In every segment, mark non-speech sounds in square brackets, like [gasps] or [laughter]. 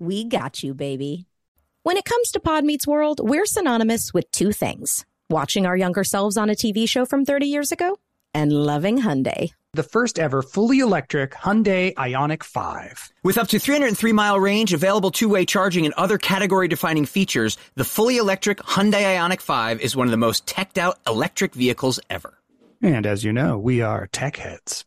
We got you, baby. When it comes to Pod Meets World, we're synonymous with two things watching our younger selves on a TV show from 30 years ago and loving Hyundai. The first ever fully electric Hyundai Ioniq 5. With up to 303 mile range, available two way charging, and other category defining features, the fully electric Hyundai Ioniq 5 is one of the most teched out electric vehicles ever. And as you know, we are tech heads.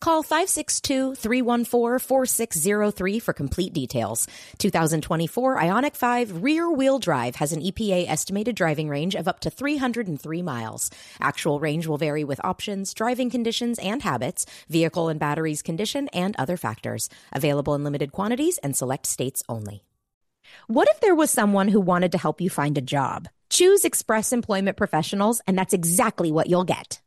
Call 562-314-4603 for complete details. 2024 Ioniq 5 rear-wheel drive has an EPA estimated driving range of up to 303 miles. Actual range will vary with options, driving conditions and habits, vehicle and batteries condition, and other factors. Available in limited quantities and select states only. What if there was someone who wanted to help you find a job? Choose Express Employment Professionals, and that's exactly what you'll get.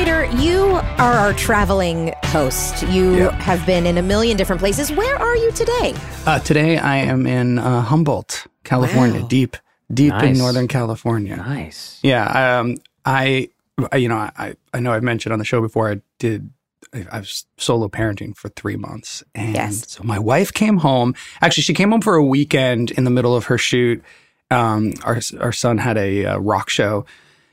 Rider, you are our traveling host. You Yep. have been in a million different places. Where are you today? Uh, today I am in uh, Humboldt, California, Wow. deep, deep in Northern California. Nice. Yeah, um, I, I, you know, I, I know I've mentioned on the show before. I did. I I was solo parenting for three months, and Yes. so my wife came home. Actually, she came home for a weekend in the middle of her shoot. Um, our our son had a uh, rock show,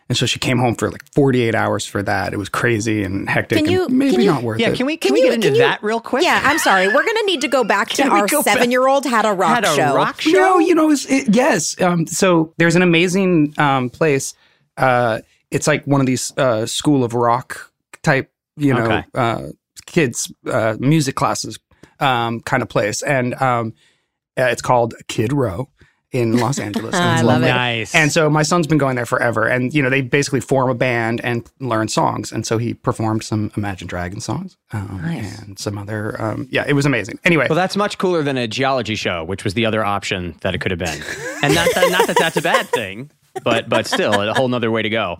and so she came home for like forty eight hours for that. It was crazy and hectic. Can and maybe can you- not worth Yeah, it. can we can, Can we you- get into can you- that real quick? Yeah, I'm sorry. We're going to need to go back [laughs] to Can our seven year old had a rock Had a show. rock show. No, you know, it's, it, yes. Um, so there's an amazing um, place. Uh, it's like one of these uh, school of rock type, you know, Okay. uh, kids uh, music classes um, kind of place, and um, uh, it's called Kid Row in Los Angeles. [laughs] and I it's love it. Nice. And so my son's been going there forever, and you know they basically form a band and learn songs, and so he performed some Imagine Dragons songs um, Nice. and some other. Um, yeah, it was amazing. Anyway, Well, that's much cooler than a geology show, which was the other option that it could have been. And not that, not that that's a bad thing, but but still a whole nother way to go.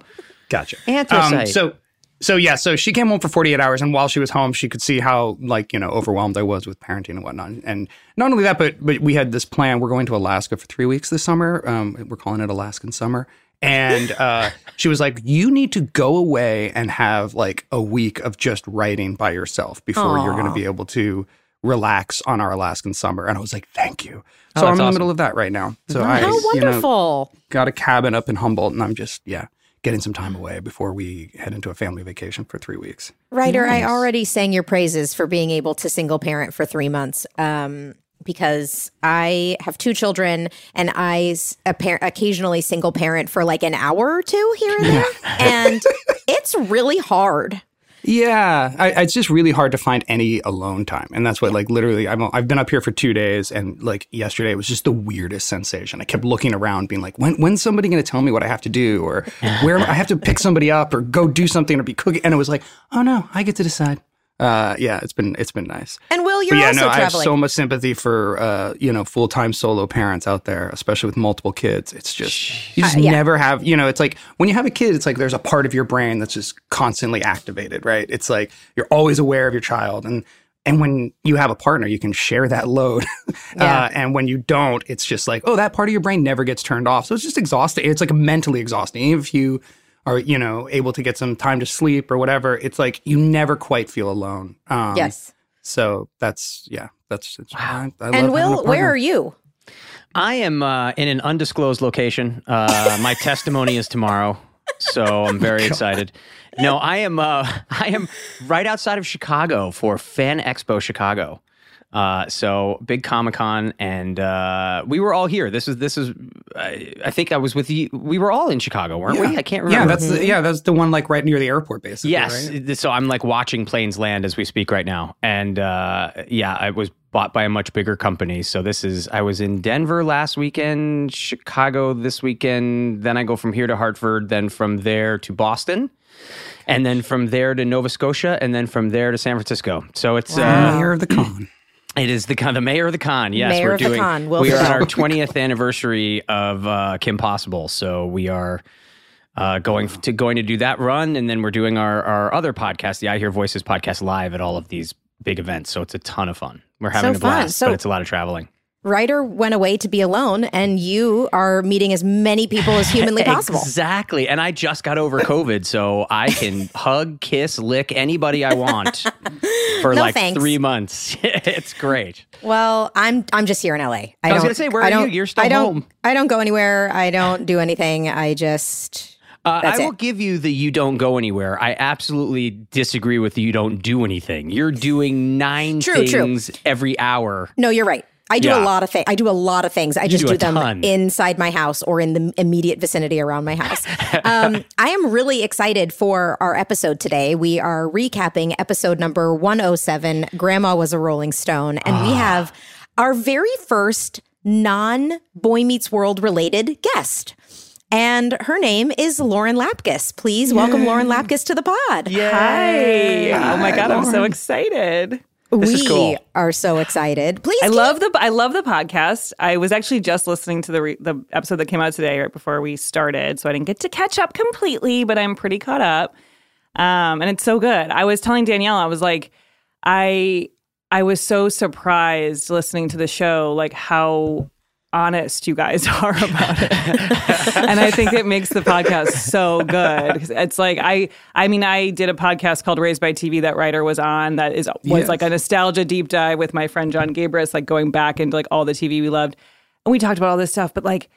Gotcha. Anthracite. Um, so, so yeah, so she came home for 48 hours, and while she was home, she could see how like you know overwhelmed I was with parenting and whatnot. And not only that, but but we had this plan. We're going to Alaska for three weeks this summer. Um, we're calling it Alaskan summer. And uh, [laughs] she was like, "You need to go away and have like a week of just writing by yourself before you're going to be able to relax on our Alaskan summer. And I was like, thank you. Oh, So I'm in the middle of that right now. So I, How you know, wonderful. got a cabin up in Humboldt, and I'm just yeah getting some time away before we head into a family vacation for three weeks. Rider, I already sang your praises for being able to single parent for three months. Um, because I have two children and I appar- occasionally single parent for like an hour or two here and there. and it's really hard. Yeah, I, it's just really hard to find any alone time, and that's what like literally I'm, I've been up here for two days, and like yesterday it was just the weirdest sensation. I kept looking around, being like, when when's somebody going to tell me what I have to do, or [laughs] where I have to pick somebody up, or go do something, or be cooking, and it was like, oh no, I get to decide. Uh, yeah, it's been it's been nice. And Will, you're But yeah, also no, I have so much sympathy for uh, you know full time solo parents out there, especially with multiple kids. It's just you just Uh, yeah. never have you know. It's like when you have a kid, it's like there's a part of your brain that's just constantly activated, right? It's like you're always aware of your child, and and when you have a partner, you can share that load. [laughs] Yeah. uh, and when you don't, it's just like oh, that part of your brain never gets turned off. So it's just exhausting. It's like mentally exhausting. Even if you are you know able to get some time to sleep or whatever, it's like you never quite feel alone. Um, yes. so that's yeah, that's it's, I, I love And Will, where are you? I am uh, in an undisclosed location. Uh, my [laughs] testimony is tomorrow, so I'm very [laughs] excited. No, I am. Uh, [laughs] I am right outside of Chicago for Fan Expo Chicago. Uh, so big Comic Con, and uh, we were all here. This is this is. I, I think I was with you. We were all in Chicago, weren't we? I can't remember. Yeah, that's the, yeah, that's the one like right near the airport, basically. Yes. right? So I'm like watching planes land as we speak right now. And uh, yeah, I was bought by a much bigger company. So this is, I was in Denver last weekend, Chicago this weekend. Then I go from here to Hartford, then from there to Boston. And then from there to Nova Scotia, and then from there to San Francisco. So it's uh, Mayor of the con. It is the con, the mayor of the con. Yes, Mayor we're doing. con, we are on our 20th [laughs] anniversary of uh, Kim Possible, so we are uh, going to going to do that run, and then we're doing our our other podcast, the I Hear Voices podcast, live at all of these big events. So it's a ton of fun. We're having So a fun. blast, So- but it's a lot of traveling. Rider went away to be alone, and you are meeting as many people as humanly [laughs] possible. Exactly. And I just got over COVID, so I can [laughs] hug, kiss, lick anybody I want for No like thanks. three months. [laughs] it's great. Well, I'm I'm just here in LA. I, was gonna say, where I are you? You're still I don't, home. I don't go anywhere. I don't do anything. I just Uh, I will it. give you the you don't go anywhere. I absolutely disagree with the you don't do anything. You're doing nine True, true. things every hour. no. You're right. I do Yeah. a lot of things. I do a lot of things. I just do do, them ton. inside my house or in the immediate vicinity around my house. um, [laughs] I am really excited for our episode today. We are recapping episode number 107. Grandma was a Rolling Stone, and Ah. we have our very first non Boy Meets World related guest. And her name is Lauren Lapkus. Please welcome Lauren Lapkus to the pod. Hi. Oh my god, I'm so excited. This we cool. are so excited. Please, I can love the I love the podcast. I was actually just listening to the re, the episode that came out today right before we started, so I didn't get to catch up completely, but I'm pretty caught up. Um, and it's so good. I was telling Danielle, I was like, I I was so surprised listening to the show, like how honest you guys [laughs] are about it. [laughs] and I think it makes the podcast so good. It's like I I mean I did a podcast called Raised by TV that Rider was on that is was Yes. like a nostalgia deep dive with my friend Jon Gabrus like going back into like all the TV we loved. And we talked about all this stuff, but like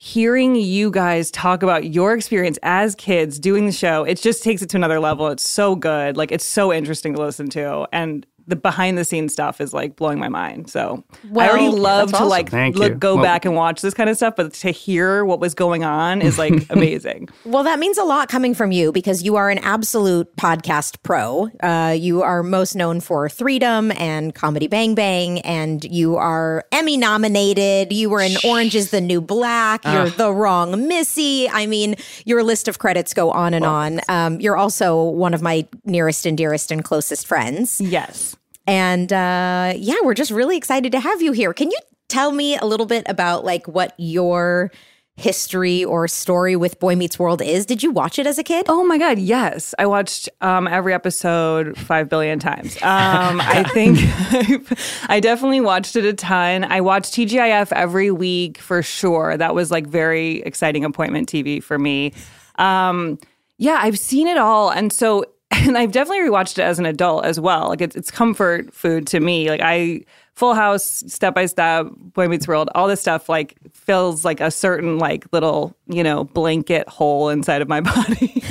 hearing you guys talk about your experience as kids doing the show, it just takes it to another level. It's so good. Like it's so interesting to listen to and the behind the scenes stuff is like blowing my mind. So I already love to awesome. like Thank look you. go Well- back and watch this kind of stuff, but to hear what was going on is like [laughs] amazing. Well, that means a lot coming from you because you are an absolute podcast pro. Uh, you are most known for Threedom and Comedy Bang Bang, and you are Emmy nominated. You were in Orange is the New Black. You're the wrong Missy. I mean, your list of credits go on and on. Um, you're also one of my nearest and dearest and closest friends. yes. And uh, yeah, we're just really excited to have you here. Can you tell me a little bit about like what your history or story with Boy Meets World is? Did you watch it as a kid? Oh my god, yes. I watched um, every episode 5 billion times. Um, [laughs] I think [laughs] I definitely watched it a ton. I watched TGIF every week for sure. That was like very exciting appointment TV for me. Um, yeah, I've seen it all and so and I've definitely rewatched it as an adult as well. Like it's it's comfort food to me. Like I Full House, Step by Step, Boy Meets World, all this stuff like fills like a certain like little you know blanket hole inside of my [laughs] body.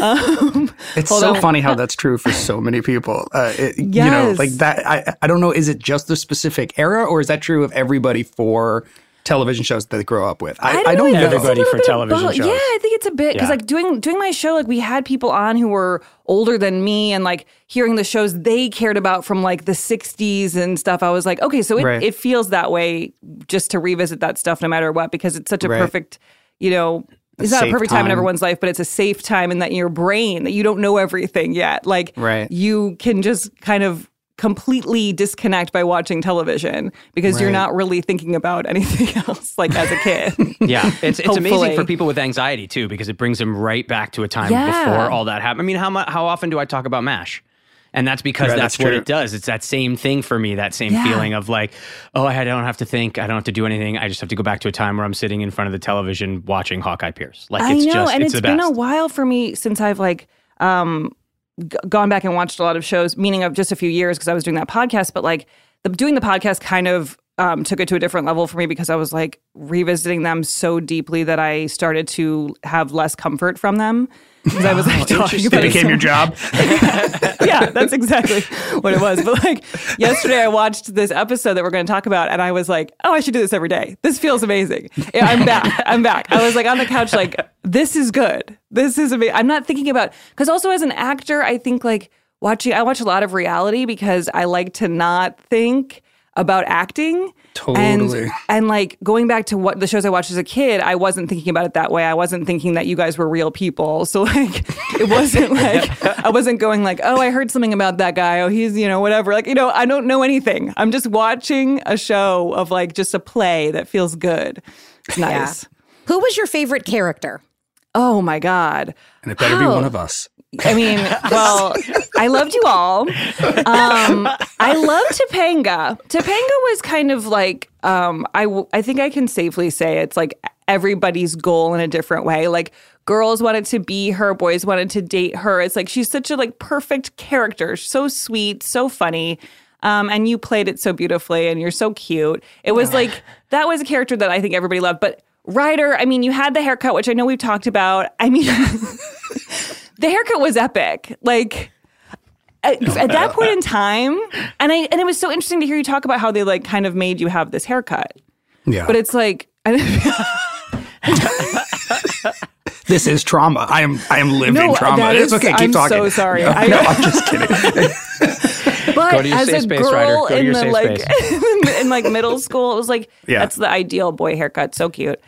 um, It's so on. funny how that's true for so many people. Uh, it, You know, like that. I, I don't know. Is it just the specific era, or is that true of everybody for television shows that they grow up with? I, I don't know. know. Everybody for television shows. Yeah, I think it's a bit because Yeah. like doing doing my show, like we had people on who were older than me, and like hearing the shows they cared about from like the '60s and stuff. I was like, okay, so it, Right. it feels that way just to revisit that stuff no matter what because it's such a Right. perfect, you know. It's not a perfect time in everyone's life, but it's a safe time in that your brain that you don't know everything yet. Like Right. you can just kind of completely disconnect by watching television because you're not really thinking about anything [laughs] else like as a kid. Yeah, [laughs] it's it's amazing for people with anxiety too because it brings them right back to a time Yeah. before all that happened. I mean, how mu- how often do I talk about Mash? And that's because Right, that's, that's what it does. It's that same thing for me. That same Yeah. feeling of like, oh, I don't have to think. I don't have to do anything. I just have to go back to a time where I'm sitting in front of the television watching Hawkeye Pierce. Like I it's know, just and it's it's the been best. a while for me since I've like um, gone back and watched a lot of shows. Meaning of just a few years because I was doing that podcast. But like the, doing the podcast kind of um, took it to a different level for me because I was like revisiting them so deeply that I started to have less comfort from them. Because I was like talking It about it became so your job. [laughs] yeah, that's exactly what it was. But like yesterday, I watched this episode that we're going to talk about, and I was like, "Oh, I should do this every day. This feels amazing. Yeah, I'm back. I'm back." I was like on the couch, like, "This is good. This is amazing." I'm not thinking about because also as an actor, I think like watching. I watch a lot of reality because I like to not think about acting. Totally. And, and like going back to what the shows I watched as a kid, I wasn't thinking about it that way. I wasn't thinking that you guys were real people. So like it wasn't [laughs] like I wasn't going like, oh, I heard something about that guy. Oh, he's, you know, whatever. Like, you know, I don't know anything. I'm just watching a show of like just a play that feels good. It's nice. Who was your favorite character? Oh my God. And it better be one of us. I mean, well, I loved you all. Um, I love Topanga. Topanga was kind of like um, I w- I think I can safely say it's like everybody's goal in a different way. Like girls wanted to be her, boys wanted to date her. It's like she's such a like perfect character, so sweet, so funny. Um, and you played it so beautifully, and you're so cute. It was [sighs] like that was a character that I think everybody loved. But Rider, I mean, you had the haircut, which I know we've talked about. I mean, [laughs] the haircut was epic. Like at, at that point in [laughs] time, and I and it was so interesting to hear you talk about how they like kind of made you have this haircut. Yeah. But it's like [laughs] this is trauma. I am I am living No, trauma. It's is- okay. Keep I'm talking. so sorry. No, I- no, I'm just kidding. But Go to your as safe a space, girl Rider. Go to in your the safe like space. [laughs] in like middle [laughs] school, it was like Yeah. that's the ideal boy haircut. So cute.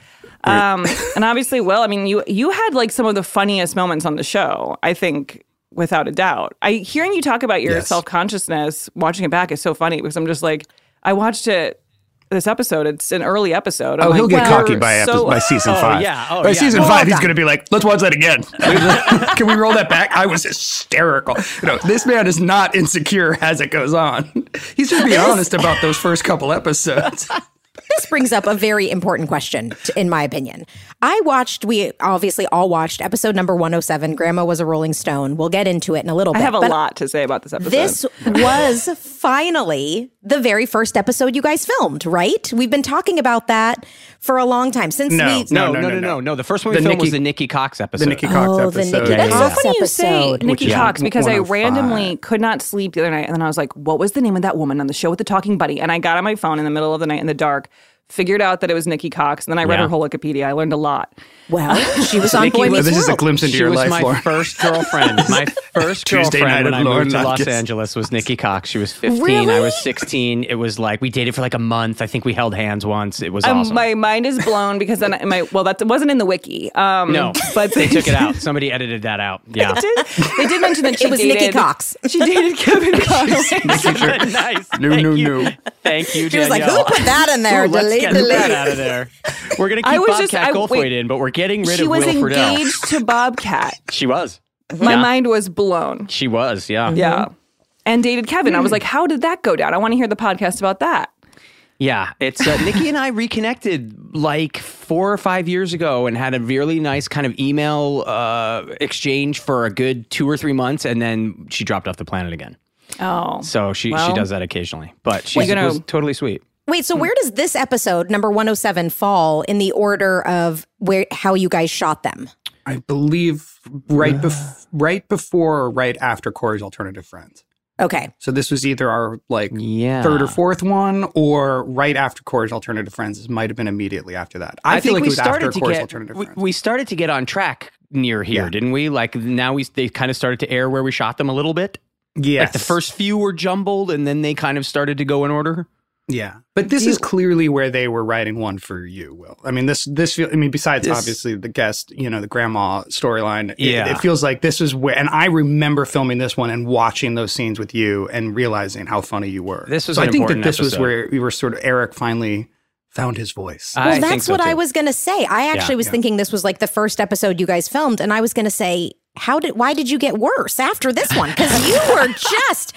Um, [laughs] and obviously, Will. I mean, you you had like some of the funniest moments on the show. I think. Without a doubt, I hearing you talk about your Yes. self consciousness, watching it back is so funny because I'm just like, I watched it this episode. It's an early episode. Oh, I'm Oh, he'll get wow, cocky by, so- by season Oh, five. yeah. Oh, by yeah. season Well five, he's going to be like, let's watch that again. [laughs] [laughs] Can we roll that back? I was hysterical. You know, this man is not insecure as it goes on. He's just be honest about those first couple episodes. [laughs] This brings up a very important question, t- in my opinion. I watched, we obviously all watched episode number 107, Grandma Was a Rolling Stone. We'll get into it in a little bit. I have a lot to say about this episode. This was finally the very first episode you guys filmed, right? We've been talking about that for a long time since No. we. No, No, no, no, no, no. no, no. The first one we The filmed was the Nikki Cox episode. The Nikki Cox Oh, the episode. Nikki That's so Cox funny you say episode. Nikki Which Cox because I randomly could not sleep the other night, and then I was like, "What was the name of that woman on the show with the talking buddy?" And I got on my phone in the middle of the night in the dark, figured out that it was Nikki Cox, and then I read Yeah. her whole Wikipedia. I learned a lot. Well, she was [laughs] on Nikki Boy was- Meets this is a glimpse into She your was my Lauren. first girlfriend. [laughs] My first Tuesday girlfriend night when I moved to Los Angeles was Nikki Cox. She was 15. I was 16. It was like we dated for like a month. I think we held hands once. It was Um, awesome. My mind is blown because then I, my well, that wasn't in the wiki. Um, no, but they took it [laughs] out. Somebody edited that out. Yeah. did, they did mention that [laughs] she It was dated, [laughs] Nikki Cox. She dated Kevin Costner. nice. No, Thank no, you. no. Thank you, She was like, who put that in there? Ooh, let's delete, get delete. that out of there. We're gonna I keep was Bobcat just- I- Goldthwait wait. in, but we're getting rid she of was Will Friedle. engaged to Bobcat. She was. My Yeah. mind was blown. She was. Yeah. Yeah. And dated Kevin. I was like, how did that go down? I want to hear the podcast about that. Yeah, it's uh, Nikki and I reconnected like four or five years ago and had a really nice kind of email uh, exchange for a good two or three months, and then she dropped off the planet again. Oh. So she she Well. does that occasionally, but she's Wait, you know- was totally sweet. Wait, so where does this episode, number 107, fall in the order of where how you guys shot them? I believe right bef- [sighs] right before or right after Corey's alternative friends. Okay. So this was either our like Yeah. third or fourth one, or right after Corey's alternative friends. This might have been immediately after that. I, feel think like we it was after started to Corey's get alternative we, friends. we started to get on track near here, Yeah. didn't we? Like now we they kind of started to air where we shot them a little bit. Yeah. Like the first few were jumbled, and then they kind of started to go in order. Yeah, but this is clearly where they were writing one for you, Will. I mean, this this feel, I mean, besides This- obviously the guest, you know, the grandma storyline. Yeah. it, feels like this is where, and I remember filming this one and watching those scenes with you and realizing how funny you were. This was so an I think that important this was where we were sort of Eric finally found his voice. I Well, think that's so, what I was going to say. I actually was yeah. thinking this was like the first episode you guys filmed, and I was going to say, how did why did you get worse after this one? Because you were just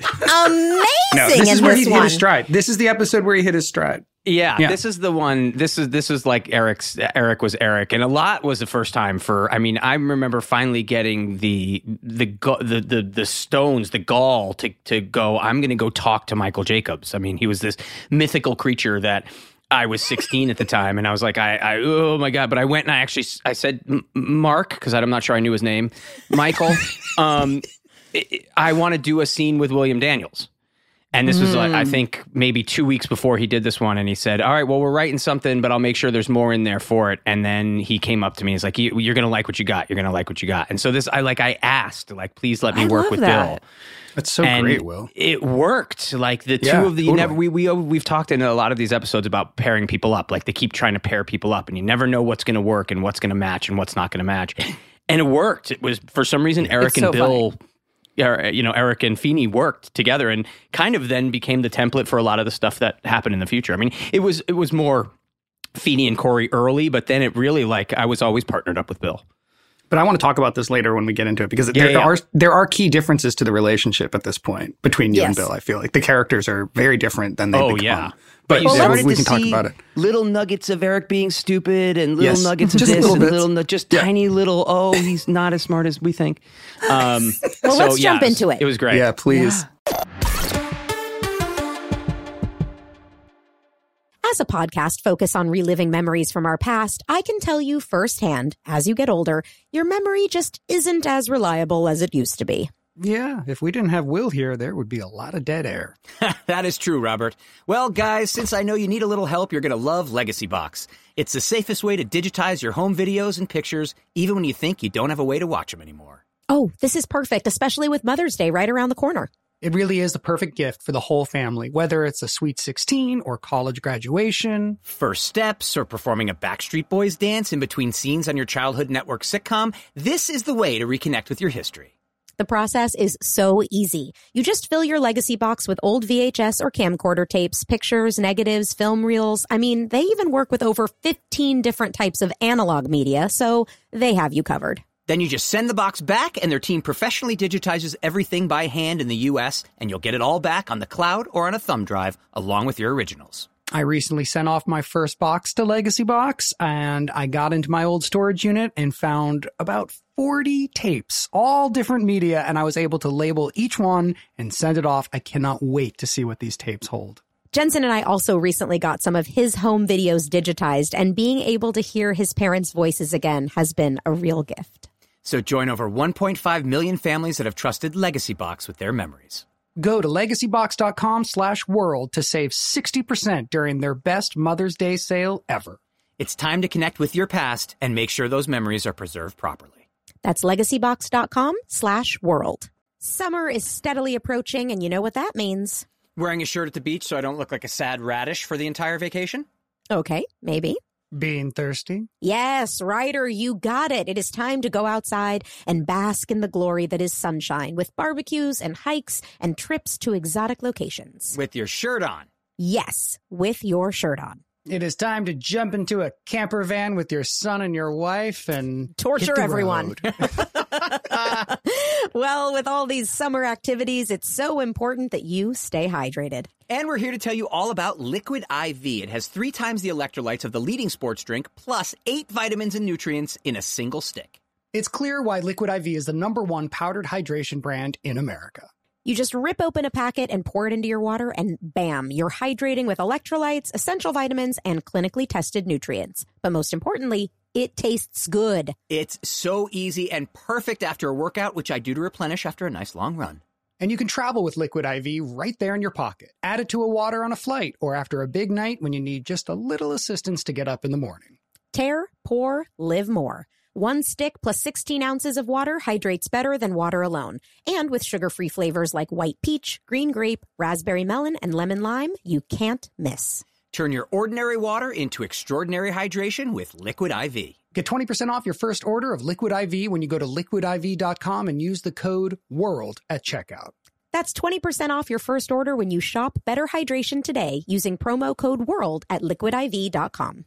amazing no, this in is where this he hit his stride. This is the episode where he hit his stride. Yeah, Yeah. this is the one. This is this is like Eric's. Eric was Eric, and a lot was the first time for. I mean, I remember finally getting the the the the, the stones, the gall to to go. I'm going to go talk to Michael Jacobs. I mean, he was this mythical creature that. I was 16 at the time, and I was like, I, I oh my god! But I went and I actually, I said, "M- Mark, because I'm not sure I knew his name, Michael. [laughs] um, I- I want to do a scene with William Daniels. And this was like, I think maybe two weeks before he did this one. And he said, All right, well, we're writing something, but I'll make sure there's more in there for it. And then he came up to me. And he's like, you, You're going to like what you got. You're going to like what you got. And so this, I like, I asked, like, please let me I work with that. Bill. That's so and great, Will. It worked. Like the two Yeah, of the, you never, we, we, we've talked in a lot of these episodes about pairing people up. Like they keep trying to pair people up and you never know what's going to work and what's going to match and what's not going to match. And it worked. It was, for some reason, Eric It's and so Bill er- Uh, you know, Eric and Feeny worked together and kind of then became the template for a lot of the stuff that happened in the future. I mean, it was it was more Feeny and Corey early, but then it really like I was always partnered up with Bill. But I want to talk about this later when we get into it because there yeah. are there are key differences to the relationship at this point between you and Bill. I feel like the characters are very different than they Oh become. yeah. But you yeah, started we to can talk see about it. Little nuggets of Eric being stupid and little Yes. nuggets of Just this little and bits. little nu- just Yeah. tiny little oh he's not as smart as we think. [laughs] Um, Well, so, let's yeah, jump into it. It was great. Yeah, please. As a podcast focused on reliving memories from our past, I can tell you firsthand, as you get older, your memory just isn't as reliable as it used to be. Yeah, if we didn't have Will here, there would be a lot of dead air. [laughs] that is true, Robert. Well, guys, since I know you need a little help, you're going to love Legacy Box. It's the safest way to digitize your home videos and pictures, even when you think you don't have a way to watch them anymore. Oh, this is perfect, especially with Mother's Day right around the corner. It really is the perfect gift for the whole family, whether it's a sweet 16 or college graduation. First steps or performing a Backstreet Boys dance in between scenes on your childhood network sitcom, this is the way to reconnect with your history. The process is so easy. You just fill your legacy box with old VHS or camcorder tapes, pictures, negatives, film reels. I mean, they even work with over 15 different types of analog media, so they have you covered. Then you just send the box back, and their team professionally digitizes everything by hand in the US, and you'll get it all back on the cloud or on a thumb drive, along with your originals. I recently sent off my first box to Legacy Box, and I got into my old storage unit and found about 40 tapes, all different media, and I was able to label each one and send it off. I cannot wait to see what these tapes hold. Jensen and I also recently got some of his home videos digitized, and being able to hear his parents' voices again has been a real gift. So join over 1.5 million families that have trusted Legacy Box with their memories. Go to legacybox.com slash world to save 60% during their best Mother's Day sale ever. It's time to connect with your past and make sure those memories are preserved properly. That's legacybox.com slash world. Summer is steadily approaching, and you know what that means. Wearing a shirt at the beach so I don't look like a sad radish for the entire vacation? Okay, maybe. Being thirsty? Yes, Rider, you got it. It is time to go outside and bask in the glory that is sunshine with barbecues and hikes and trips to exotic locations. With your shirt on. Yes, with your shirt on. It is time to jump into a camper van with your son and your wife and Torture everyone. [laughs] well, with all these summer activities, it's so important that you stay hydrated. And we're here to tell you all about Liquid IV. It has three times the electrolytes of the leading sports drink, plus eight vitamins and nutrients in a single stick. it's clear why Liquid IV is the number one powdered hydration brand in America. You just rip open a packet and pour it into your water, and bam, you're hydrating with electrolytes, essential vitamins, and clinically tested nutrients. But most importantly, it tastes good. It's so easy and perfect after a workout, which I do to replenish after a nice long run. And you can travel with Liquid IV right there in your pocket. Add it to a water on a flight or after a big night when you need just a little assistance to get up in the morning. Tear, pour, live more. One stick plus 16 ounces of water hydrates better than water alone. And with sugar free flavors like white peach, green grape, raspberry melon, and lemon lime, you can't miss. Turn your ordinary water into extraordinary hydration with Liquid IV. Get 20% off your first order of Liquid IV when you go to liquidiv.com and use the code WORLD at checkout. That's 20% off your first order when you shop Better Hydration today using promo code WORLD at liquidiv.com.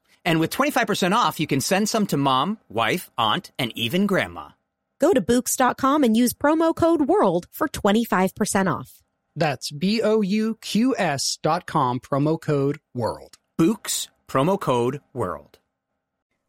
And with 25% off, you can send some to mom, wife, aunt, and even grandma. Go to Bouqs.com and use promo code WORLD for 25% off. That's B O U Q S dot com, promo code WORLD. Bouqs, promo code WORLD.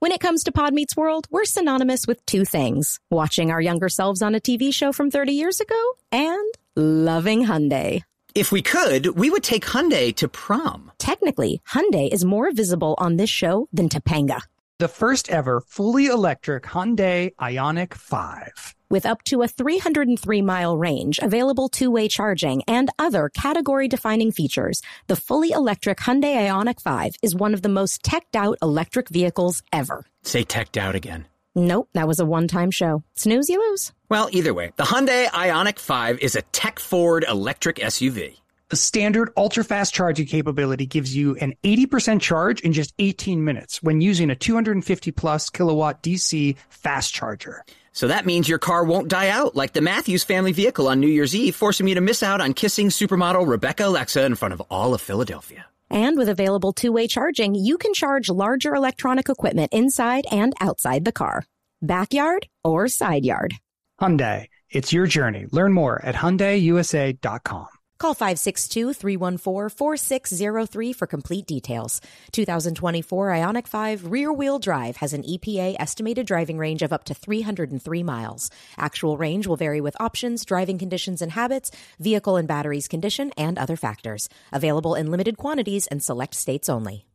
When it comes to Pod Meets World, we're synonymous with two things watching our younger selves on a TV show from 30 years ago and loving Hyundai. If we could, we would take Hyundai to prom. Technically, Hyundai is more visible on this show than Topanga. The first ever fully electric Hyundai Ioniq 5. With up to a 303 mile range, available two way charging, and other category defining features, the fully electric Hyundai Ioniq 5 is one of the most teched out electric vehicles ever. Say teched out again. Nope, that was a one time show. Snooze, you lose. Well, either way, the Hyundai Ioniq 5 is a tech forward electric SUV. The standard ultra fast charging capability gives you an 80% charge in just 18 minutes when using a 250 plus kilowatt DC fast charger. So that means your car won't die out like the Matthews family vehicle on New Year's Eve, forcing me to miss out on kissing supermodel Rebecca Alexa in front of all of Philadelphia. And with available two way charging, you can charge larger electronic equipment inside and outside the car. Backyard or side yard. Hyundai, it's your journey. Learn more at HyundaiUSA.com. Call 562-314-4603 for complete details. 2024 Ioniq 5 rear-wheel drive has an EPA estimated driving range of up to 303 miles. Actual range will vary with options, driving conditions and habits, vehicle and batteries condition, and other factors. Available in limited quantities and select states only.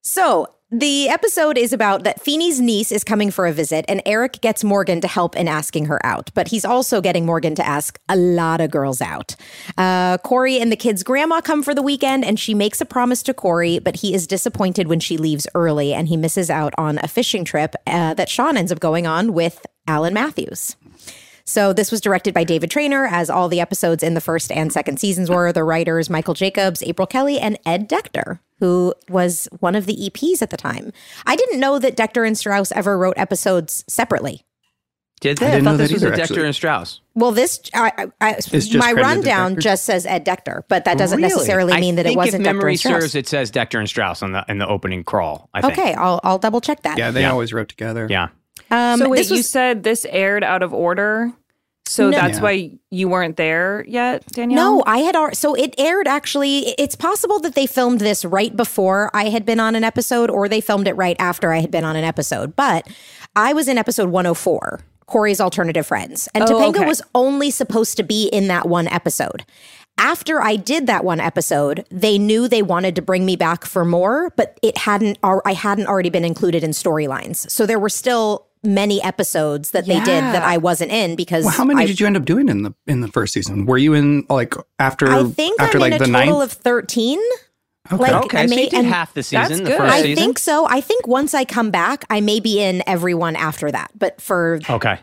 So, the episode is about that Feeny's niece is coming for a visit, and Eric gets Morgan to help in asking her out. But he's also getting Morgan to ask a lot of girls out. Uh, Corey and the kids' grandma come for the weekend, and she makes a promise to Corey, but he is disappointed when she leaves early, and he misses out on a fishing trip uh, that Shawn ends up going on with Alan Matthews. So this was directed by David Trainer, as all the episodes in the first and second seasons were. The writers Michael Jacobs, April Kelly, and Ed Decter, who was one of the EPs at the time. I didn't know that Decter and Strauss ever wrote episodes separately. Did they? I I, didn't thought know this that was either, a Decter actually. and Strauss. Well, this I, I, I, my rundown just says Ed Decter, but that doesn't Really? necessarily I mean that it wasn't if Decter memory and Strauss. serves, it says Decter and Strauss on the in the opening crawl. I think. Okay, I'll I'll double check that. Yeah, they Yeah. always wrote together. Yeah. Um, so wait, this you said this aired out of order, so No. that's Yeah. why you weren't there yet, Danielle. No, I had already. So it aired actually. It's possible that they filmed this right before I had been on an episode, or they filmed it right after I had been on an episode. But I was in episode 104, Corey's Alternative Friends, and Oh, Topanga okay. was only supposed to be in that one episode. After I did that one episode, they knew they wanted to bring me back for more, but it hadn't. I hadn't already been included in storylines, so there were still many episodes that they did that I wasn't in because Well, how many I, did you end up doing in the in the first season? Were you in like after I think after I'm like in the a total ninth? of thirteen. Okay. Like, Okay, I so may- you did and half the season, That's the first I season. think so. I think once I come back, I may be in everyone after that. But for Okay.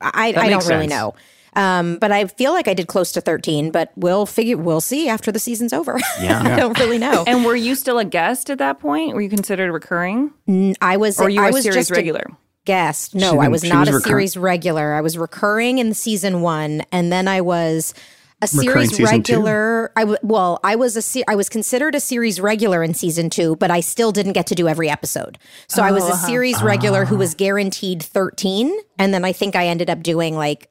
I, That I don't makes really know. Um, but I feel like I did close to thirteen. But we'll figure. We'll see after the season's over. [laughs] Yeah. I don't really know. And were you still a guest at that point? Were you considered recurring, I was. or you were I a was series just regular? A guest. No, I was not was a recurring. series regular. I was recurring in season one, and then I was a series season two? regular. I w- well, I was a se- I was considered a series regular in season two, but I still didn't get to do every episode. So I was Oh, a uh-huh. series regular who Ah. was guaranteed thirteen, and then I think I ended up doing like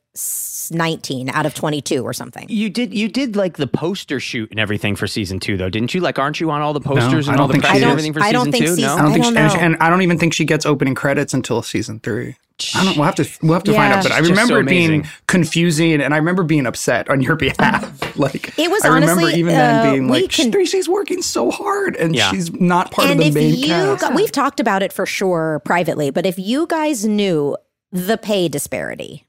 nineteen out of twenty two or something. You did you did like the poster shoot and everything for season two though, didn't you? Like, aren't you on all the posters I and don't all the think press she and everything for I don't season think two? season- I don't I think, don't she, and, know. and I don't even think she gets opening credits until season three. I don't. We'll have to. We'll have to find out. But I just so remember it being confusing, and I remember being upset on your [laughs] behalf. [laughs] like It was I remember even uh, then being like, can- working so hard, and Yeah. she's not part and of if the main you, cast. got- we've talked about it for sure privately, but if you guys knew the pay disparity,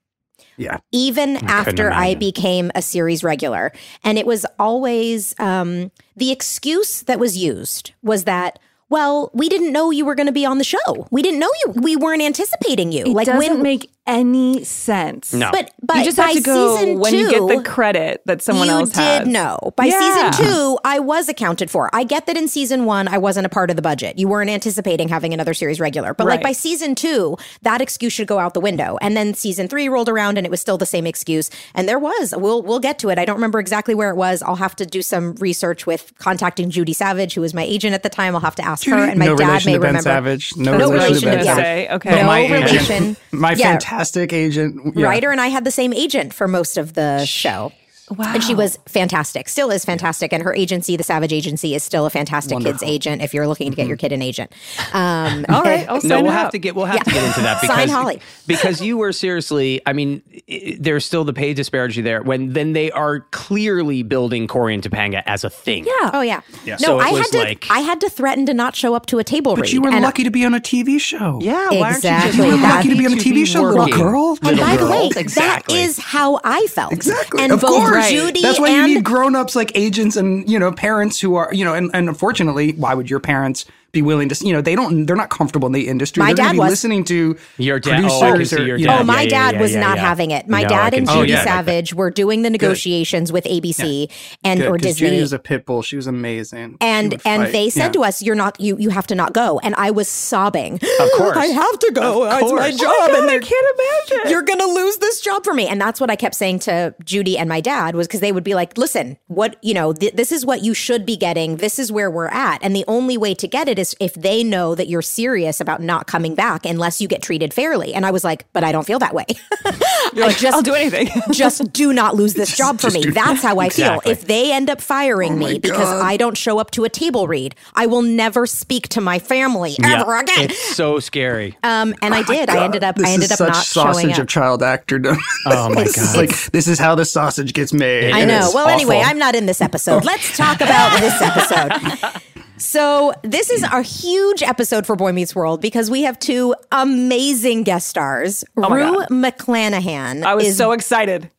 yeah, even after I became a series regular. And it was always um, the excuse that was used was that, well, we didn't know you were going to be on the show. We didn't know you. We weren't anticipating you. It like doesn't when, make any sense. No. but but you just by have to go season when two, you get the credit that someone you else did has. know. By Yeah. season two, I was accounted for. I get that in season one, I wasn't a part of the budget. You weren't anticipating having another series regular. But like by season two, that excuse should go out the window. And then season three rolled around and it was still the same excuse. And there was. We'll we'll get to it. I don't remember exactly where it was. I'll have to do some research with contacting Judy Savage, who was my agent at the time. I'll have to ask her. And my no dad may to Ben remember. Savage. No, No relation to relation Ben to- Savage. Say, okay. But No my relation. my Yeah. fantastic agent, yeah. Ryder and I had the same agent for most of the show. Wow. And she was fantastic, still is fantastic. And her agency, the Savage Agency, is still a fantastic kids agent if you're looking to get your kid an agent. Um, [laughs] All right, I'll sign No, we'll up. have to get we'll have to get into that [laughs] Sign because Holly. [laughs] because you were seriously. I mean, i- there's still the pay disparity there. When then they are clearly building Corey and Topanga as a thing. Yeah. Oh yeah. Yeah. No, So I had to. like- I had to threaten to not show up to a table But read. you were and- lucky to be on a TV show. Yeah, why aren't you Exactly. just You were lucky to be on a happy TV show, little girl. And by the way. Exactly. that is how I felt. Exactly. And of both course. Judy That's why and you need grown-ups like agents and, you know, parents who are, you know, and, and unfortunately, why would your parents be willing to, you know, they don't, they're not comfortable in the industry. My they're gonna dad be was. listening to Your dad- producers oh, I can see or, your you dad. know, Oh, my Yeah, yeah, dad yeah, was yeah, not yeah. having it. My No, dad and see Judy that. Savage were doing the negotiations with ABC and Good, or 'cause Disney. Judy was a pit bull. She was amazing. And and they said Yeah. to us, "You're not you. You have to not go." And I was sobbing. Of course. [gasps] I have to go. It's my job. Oh my God, and I they're- can't imagine. You're gonna lose this job for me, and that's what I kept saying to Judy and my dad was because they would be like, "Listen, what you know, th- this is what you should be getting. This is where we're at, and the only way to get it is if they know that you're serious about not coming back unless you get treated fairly." And I was like, "But I don't feel that way. [laughs] I just I'll do anything. [laughs] just do not lose this [laughs] job for me. That's how I Exactly. feel. If they end up firing me because I don't show up to a table read, I will never speak to my family Yeah, ever again. It's so scary. Um, and I did. I ended up. This I ended is up such not sausage showing up. of child actordom. Oh my It's- god. It's like this is how the sausage gets made. I know. it's Well, anyway. I'm not in this episode. Let's talk about this episode. So, this is a huge episode for Boy Meets World because we have two amazing guest stars. Oh my Rue God. McClanahan I was is so excited.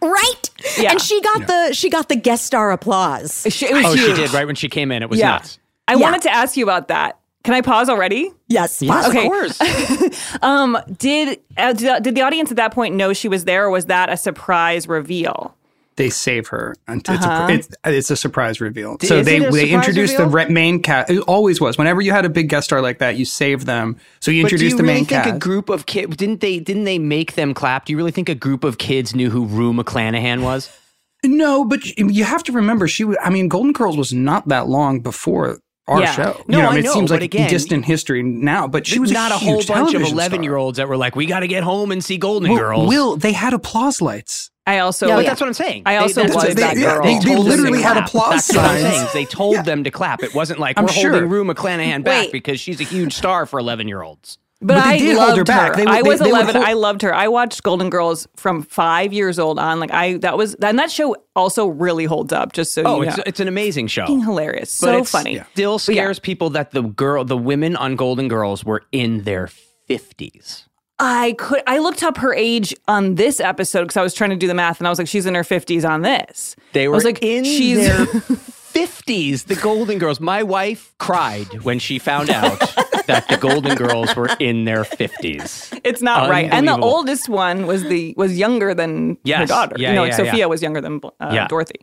right, Yeah. and she got the she got the guest star applause. She, it was oh, she did right when she came in. It was Yeah. nuts. I Yeah. wanted to ask you about that. Can I pause already? Yes, Yes, Okay. of course. [laughs] Um, did uh, did did the audience at that point know she was there, or was that a surprise reveal? They save her. It's, Uh-huh. a, it's, it's a surprise reveal. So is they they surprise introduced the re- main cast. It always was. Whenever you had a big guest star like that, you save them. So you But do introduced you the really main think cast. a group of kids didn't they didn't they make them clap? Do you really think a group of kids knew who Rue McClanahan was? [laughs] no, but you have to remember she. was I mean, Golden Girls was not that long before our Yeah. show. No, you know, I mean, know, it seems like again, distant history now. But she was not a, a, whole bunch of television eleven-year-olds that were like, "We got to get home and see Golden Well, Girls." Will they had applause lights? I also Oh, but yeah. that's what I'm saying. I also that's was what- that they, girl. They, They- they told them to literally had clap. applause That's what I'm signs. saying. They told them to clap. It wasn't like I'm we're sure. holding Rue McClanahan back Wait. because she's a huge star for 11 year olds. But, But they I did loved hold her back. They would- I was they would 11. hold- I loved her. I watched Golden Girls from five years old on. Like I, that was, and that show also really holds up. Just so Oh, you it's, know, it's an amazing show. Fucking hilarious, But so it's funny. Still But yeah. scares people that the girl, the women on Golden Girls were in their 50s. I could. I looked up her age on this episode because I was trying to do the math, and I was like, she's in her 50s on this. They I were was like, in she's their [laughs] 50s, the Golden Girls. My wife cried when she found out that the Golden Girls were in their 50s. It's not right. And the oldest one was the was younger than her daughter. Yeah, you know, yeah, like yeah. Sophia was younger than uh, Yeah. Dorothy.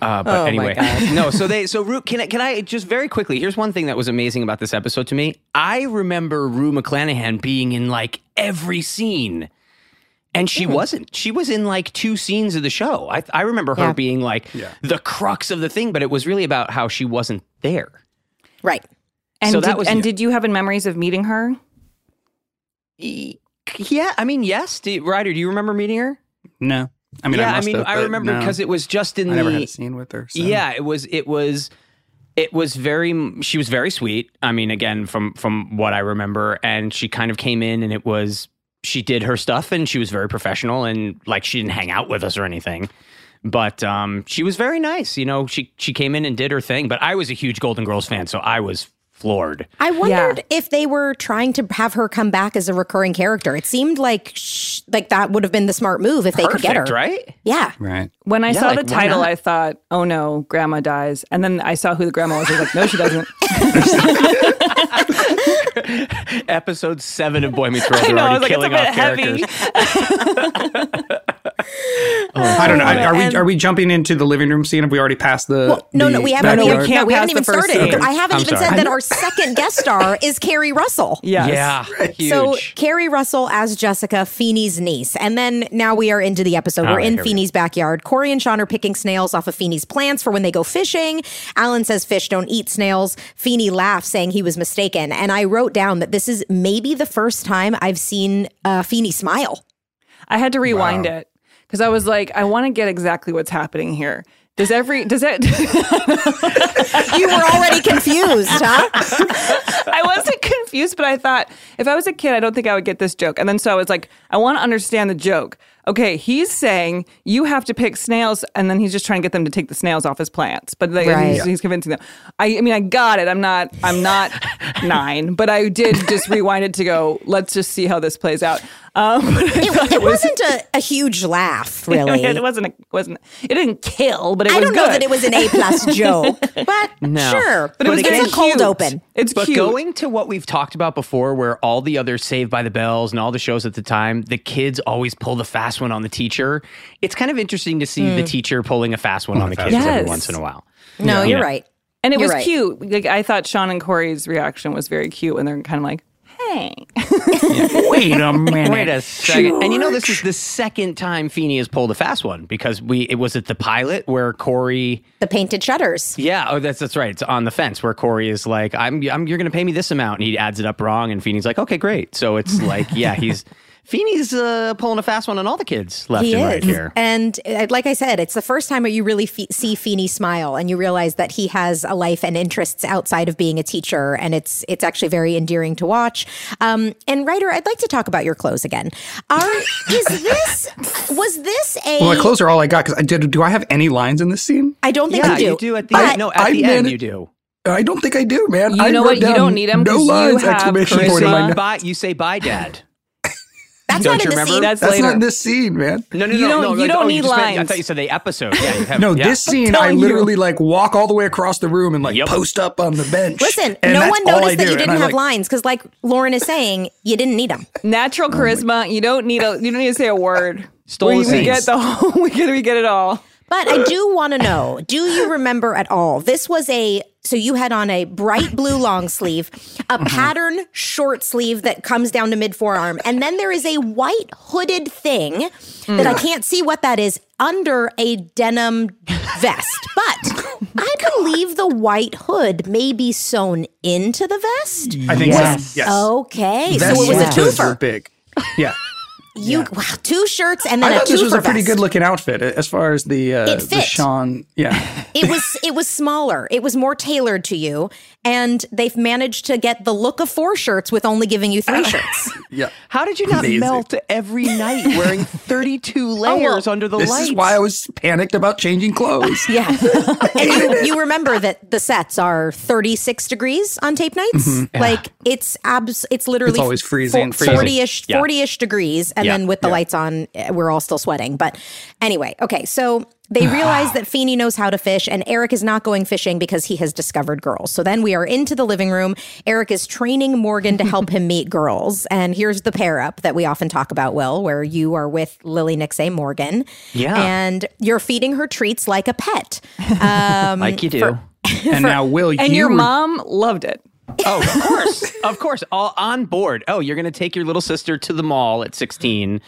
Uh, but Oh, my anyway, God. [laughs] no. So they, so Rue, can I, can I just very quickly? Here's one thing that was amazing about this episode to me. I remember Rue McClanahan being in like every scene, and she wasn't. She was in like two scenes of the show. I, I remember her Yeah. being like the crux of the thing, but it was really about how she wasn't there. Right. And So did, that was- and did you have in memories of meeting her? Yeah, I mean, yes. Do, Rider, do you remember meeting her? No, I mean, yeah, I, must mean, have, I remember no. because it was just in I the. never had a scene with her. So. Yeah, it was. It was. It was very. She was very sweet. I mean, again, from from what I remember, and she kind of came in, and it was. She did her stuff, and she was very professional, and like she didn't hang out with us or anything, but um, she was very nice. You know, she she came in and did her thing. But I was a huge Golden Girls fan, so I was floored. I wondered Yeah. if they were trying to have her come back as a recurring character. It seemed like sh- like that would have been the smart move if they could get her. Right? Yeah. Right. When I Yeah, saw like, the title. I thought, "Oh no, Grandma dies." And then I saw who the grandma was. I was like, "No, she doesn't." [laughs] Episode seven of Boy Meets World. I know. I was already like, "It's a killing bit off heavy." [laughs] [laughs] characters. I don't know. Are we are we jumping into the living room scene? Have we already passed the? Well, no, no, we haven't. no, we, we haven't- can't no, we haven't even started. scene. I haven't I'm even sorry. said that our second guest star [laughs] is Keri Russell. Yes. Yeah, huge. So Keri Russell as Jessica, Feeny's niece, and then now we are into the episode. All We're right, in here we. Feeny's backyard. Corey and Shawn are picking snails off of Feeny's plants for when they go fishing. Alan says fish don't eat snails. Feeny laughs, saying he was mistaken. And I wrote down that this is maybe the first time I've seen uh, Feeny smile. I had to rewind it because I was like, I want to get exactly what's happening here. Does every does it? [laughs] You were already confused, huh? [laughs] I wasn't confused, but I thought if I was a kid, I don't think I would get this joke. And then so I was like, I want to understand the joke. Okay, he's saying you have to pick snails, and then he's just trying to get them to take the snails off his plants. But like, Right. he's, he's convincing them. I, I mean, I got it. I'm not. I'm not [laughs] nine, but I did just rewind it to go. Let's just see how this plays out. Um, It, it [laughs] wasn't a, a huge laugh, [laughs] really. it wasn't. A, wasn't. It didn't kill, but it I was don't know that it was an A plus [laughs] joke, but No. sure. But it was it's very a cold open. It's But cute. going to what we've talked about before, where all the other Saved by the Bells and all the shows at the time, the kids always pull the fast one on the teacher. It's kind of interesting to see the teacher pulling a fast one on the kids Yes. every once in a while. No, Yeah. you're right. And it You're was right. cute. Like I thought Shawn and Corey's reaction was very cute when they're kind of like, "Hey." [laughs] Wait a minute. Wait a second. And you know, this is the second time Feeny has pulled a fast one because we it was at the pilot where Corey. The painted shutters. Yeah, oh, that's that's right. It's on the fence where Corey is like, "I'm, I'm you're going to pay me this amount," and he adds it up wrong, and Feeny's like, "Okay, great." So it's like, yeah, he's Feeny's uh, pulling a fast one on all the kids left He and is. right here. And uh, like I said, it's the first time where you really fe- see Feeny smile and you realize that he has a life and interests outside of being a teacher. And it's it's actually very endearing to watch. Um, and Rider, I'd like to talk about your clothes again. Are [laughs] is this was this a? Well, my clothes are all I got because I did. Do I have any lines in this scene? I don't think Yeah, you do. you do at the But- end. No, at I the meant end it- you do. I don't think I do, man. You I know wrote what? You don't need 'em No 'cause you lines! have Exclamation point in my notes. bye, you say bye, Dad. That's Don't not you in the scene. That's, That's later. not in this scene, man. No, no, You no, don't- no. you like, don't oh, need just meant- I lines. thought you said the episode. Yeah, you [laughs] have. No, yeah. this scene, I telling you. literally like walk all the way across the room and like Yep. post up on the bench. Listen, And no one noticed that you didn't I, have like, lines because, like Lauren is saying, you didn't need them. Natural oh charisma. You don't need a. You don't need to say a word. Stole we, we get the whole. [laughs] We get. We get it all. But I do want to know do you remember at all? This was a, so you had on a bright blue long sleeve, a Mm-hmm. pattern short sleeve that comes down to mid forearm. And then there is a white hooded thing that I can't see what that is under a denim vest. But I believe the white hood may be sewn into the vest. I think Yes. so. Yes. Okay. Vests so it was yes. a hoods twofer. big. Yeah. You wow, two shirts and then I a thought this was a twofer pretty vest. good looking outfit as far as the uh, It the. Shawn. Yeah. [laughs] it was it was smaller. It was more tailored to you, and they've managed to get the look of four shirts with only giving you three [laughs] shirts. Yeah. How did you not Amazing. melt every night wearing 32 [laughs] layers under the This lights? This is why I was panicked about changing clothes. Yeah, and you, you remember that the sets are thirty six degrees on tape nights. Like it's abs. It's literally Mm-hmm. It's always freezing, freezing. forty ish forty ish degrees, and Yeah. then with the lights on, eh, we're all still sweating. But anyway, okay, so. They [sighs] realize that Feeny knows how to fish, and Eric is not going fishing because he has discovered girls. So then we are into the living room. Eric is training Morgan to help him [laughs] meet girls. And here's the pair up that we often talk about, Will, where you are with Lily Nicksay Morgan. Yeah. And you're feeding her treats like a pet. [laughs] Um, like you do. And [laughs] now, Will, And you your were- mom loved it. Oh, of [laughs] course. of course. All on board. Oh, you're going to take your little sister to the mall at 16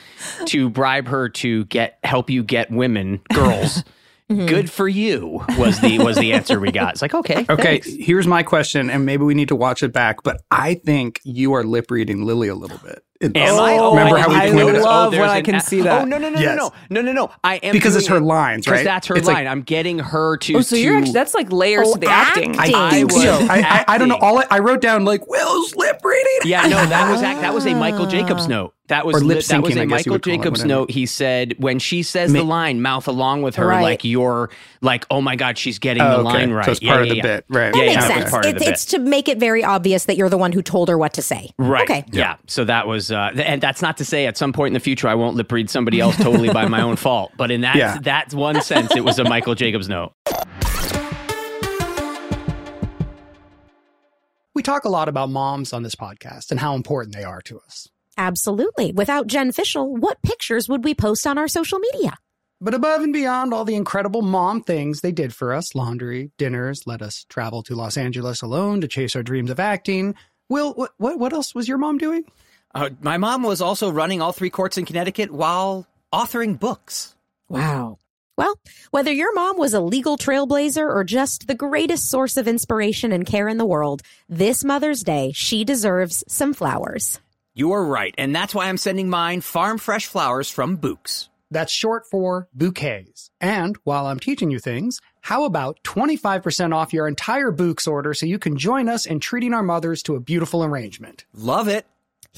to bribe her to get help you get women, girls. [laughs] Mm-hmm. Good for you was the was the answer we got. It's like, okay. [laughs] Okay, thanks. here's my question, and maybe we need to watch it back. But I think you are lip reading Lily a little bit. It- Am I? Oh, remember I how we didn't pointed notice. out- love oh, there's when I can a- see that. Oh no no no Yes. no no no no! I am Because it's her it- lines, 'cause right? That's her It's like- line. I'm getting her to. Oh, so you're actually that's like layers Oh, to the acting. acting. I I think so. I, I, I don't know. All I, I wrote down like Will's lip reading. Yeah, no, that was that was a Michael ah. Jacobs note. That was Or lip li- that was syncing, I a guess you Michael would call it, Jacobs note. He said when she says the line, mouth along with her, Right. like you're like, oh my god, she's getting Oh, the okay. line right. So it's Yeah, part yeah, of the yeah. bit, right? That makes sense. it's part of It- the bit. it's to make it very obvious that you're the one who told her what to say. Right. Okay. Yeah. So that was, uh, and that's not to say at some point in the future I won't lip read somebody else totally by my own [laughs] fault. But in that Yeah. that one sense, it was a Michael Jacobs note. We talk a lot about moms on this podcast and how important they are to us. Absolutely. Without Jen Fishel, what pictures would we post on our social media? But above and beyond all the incredible mom things they did for us laundry, dinners, let us travel to Los Angeles alone to chase our dreams of acting. Will, what, what, what else was your mom doing? Uh, my mom was also running all three courts in Connecticut while authoring books. Wow. Well, whether your mom was a legal trailblazer or just the greatest source of inspiration and care in the world, this Mother's Day, she deserves some flowers. You are right, and that's why I'm sending mine farm fresh flowers from Bouqs. That's short for bouquets. And while I'm teaching you things, how about 25% off your entire Bouqs order so you can join us in treating our mothers to a beautiful arrangement? Love it.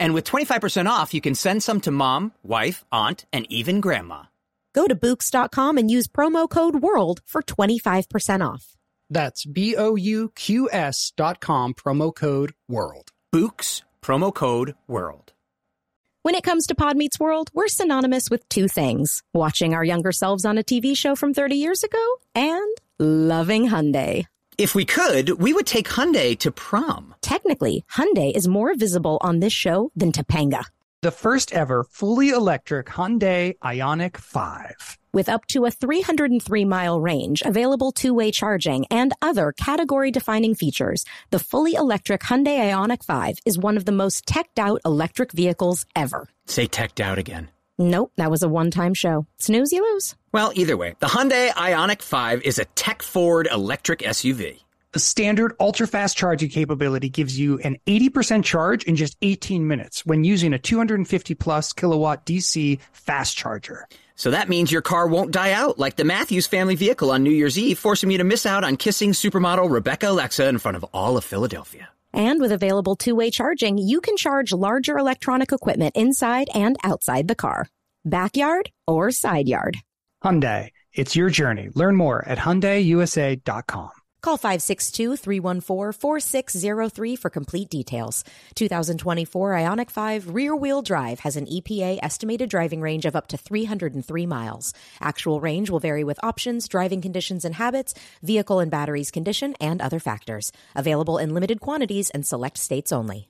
And with 25% off, you can send some to mom, wife, aunt, and even grandma. Go to Bouqs.com and use promo code WORLD for 25% off. That's B O U Q S dot com, promo code WORLD. Books, promo code WORLD. When it comes to Pod Meets World, we're synonymous with two things watching our younger selves on a TV show from 30 years ago and loving Hyundai. If we could, we would take Hyundai to prom. Technically, Hyundai is more visible on this show than Topanga. The first ever fully electric Hyundai Ioniq 5. With up to a 303 mile range, available two way charging, and other category defining features, the fully electric Hyundai Ioniq 5 is one of the most teched out electric vehicles ever. Say teched out again. Nope, that was a one time show. Snooze, you lose. Well, either way, the Hyundai Ioniq 5 is a tech forward electric SUV. The standard ultra fast charging capability gives you an 80% charge in just 18 minutes when using a 250 plus kilowatt DC fast charger. So that means your car won't die out like the Matthews family vehicle on New Year's Eve, forcing you to miss out on kissing supermodel Rebecca Alexa in front of all of Philadelphia. And with available two way charging, you can charge larger electronic equipment inside and outside the car, backyard or side yard. Hyundai, It's your journey. Learn more at HyundaiUSA.com. Call 562-314-4603 for complete details. 2024 Ioniq 5 rear-wheel drive has an EPA estimated driving range of up to 303 miles. Actual range will vary with options, driving conditions and habits, vehicle and batteries condition, and other factors. Available in limited quantities and select states only.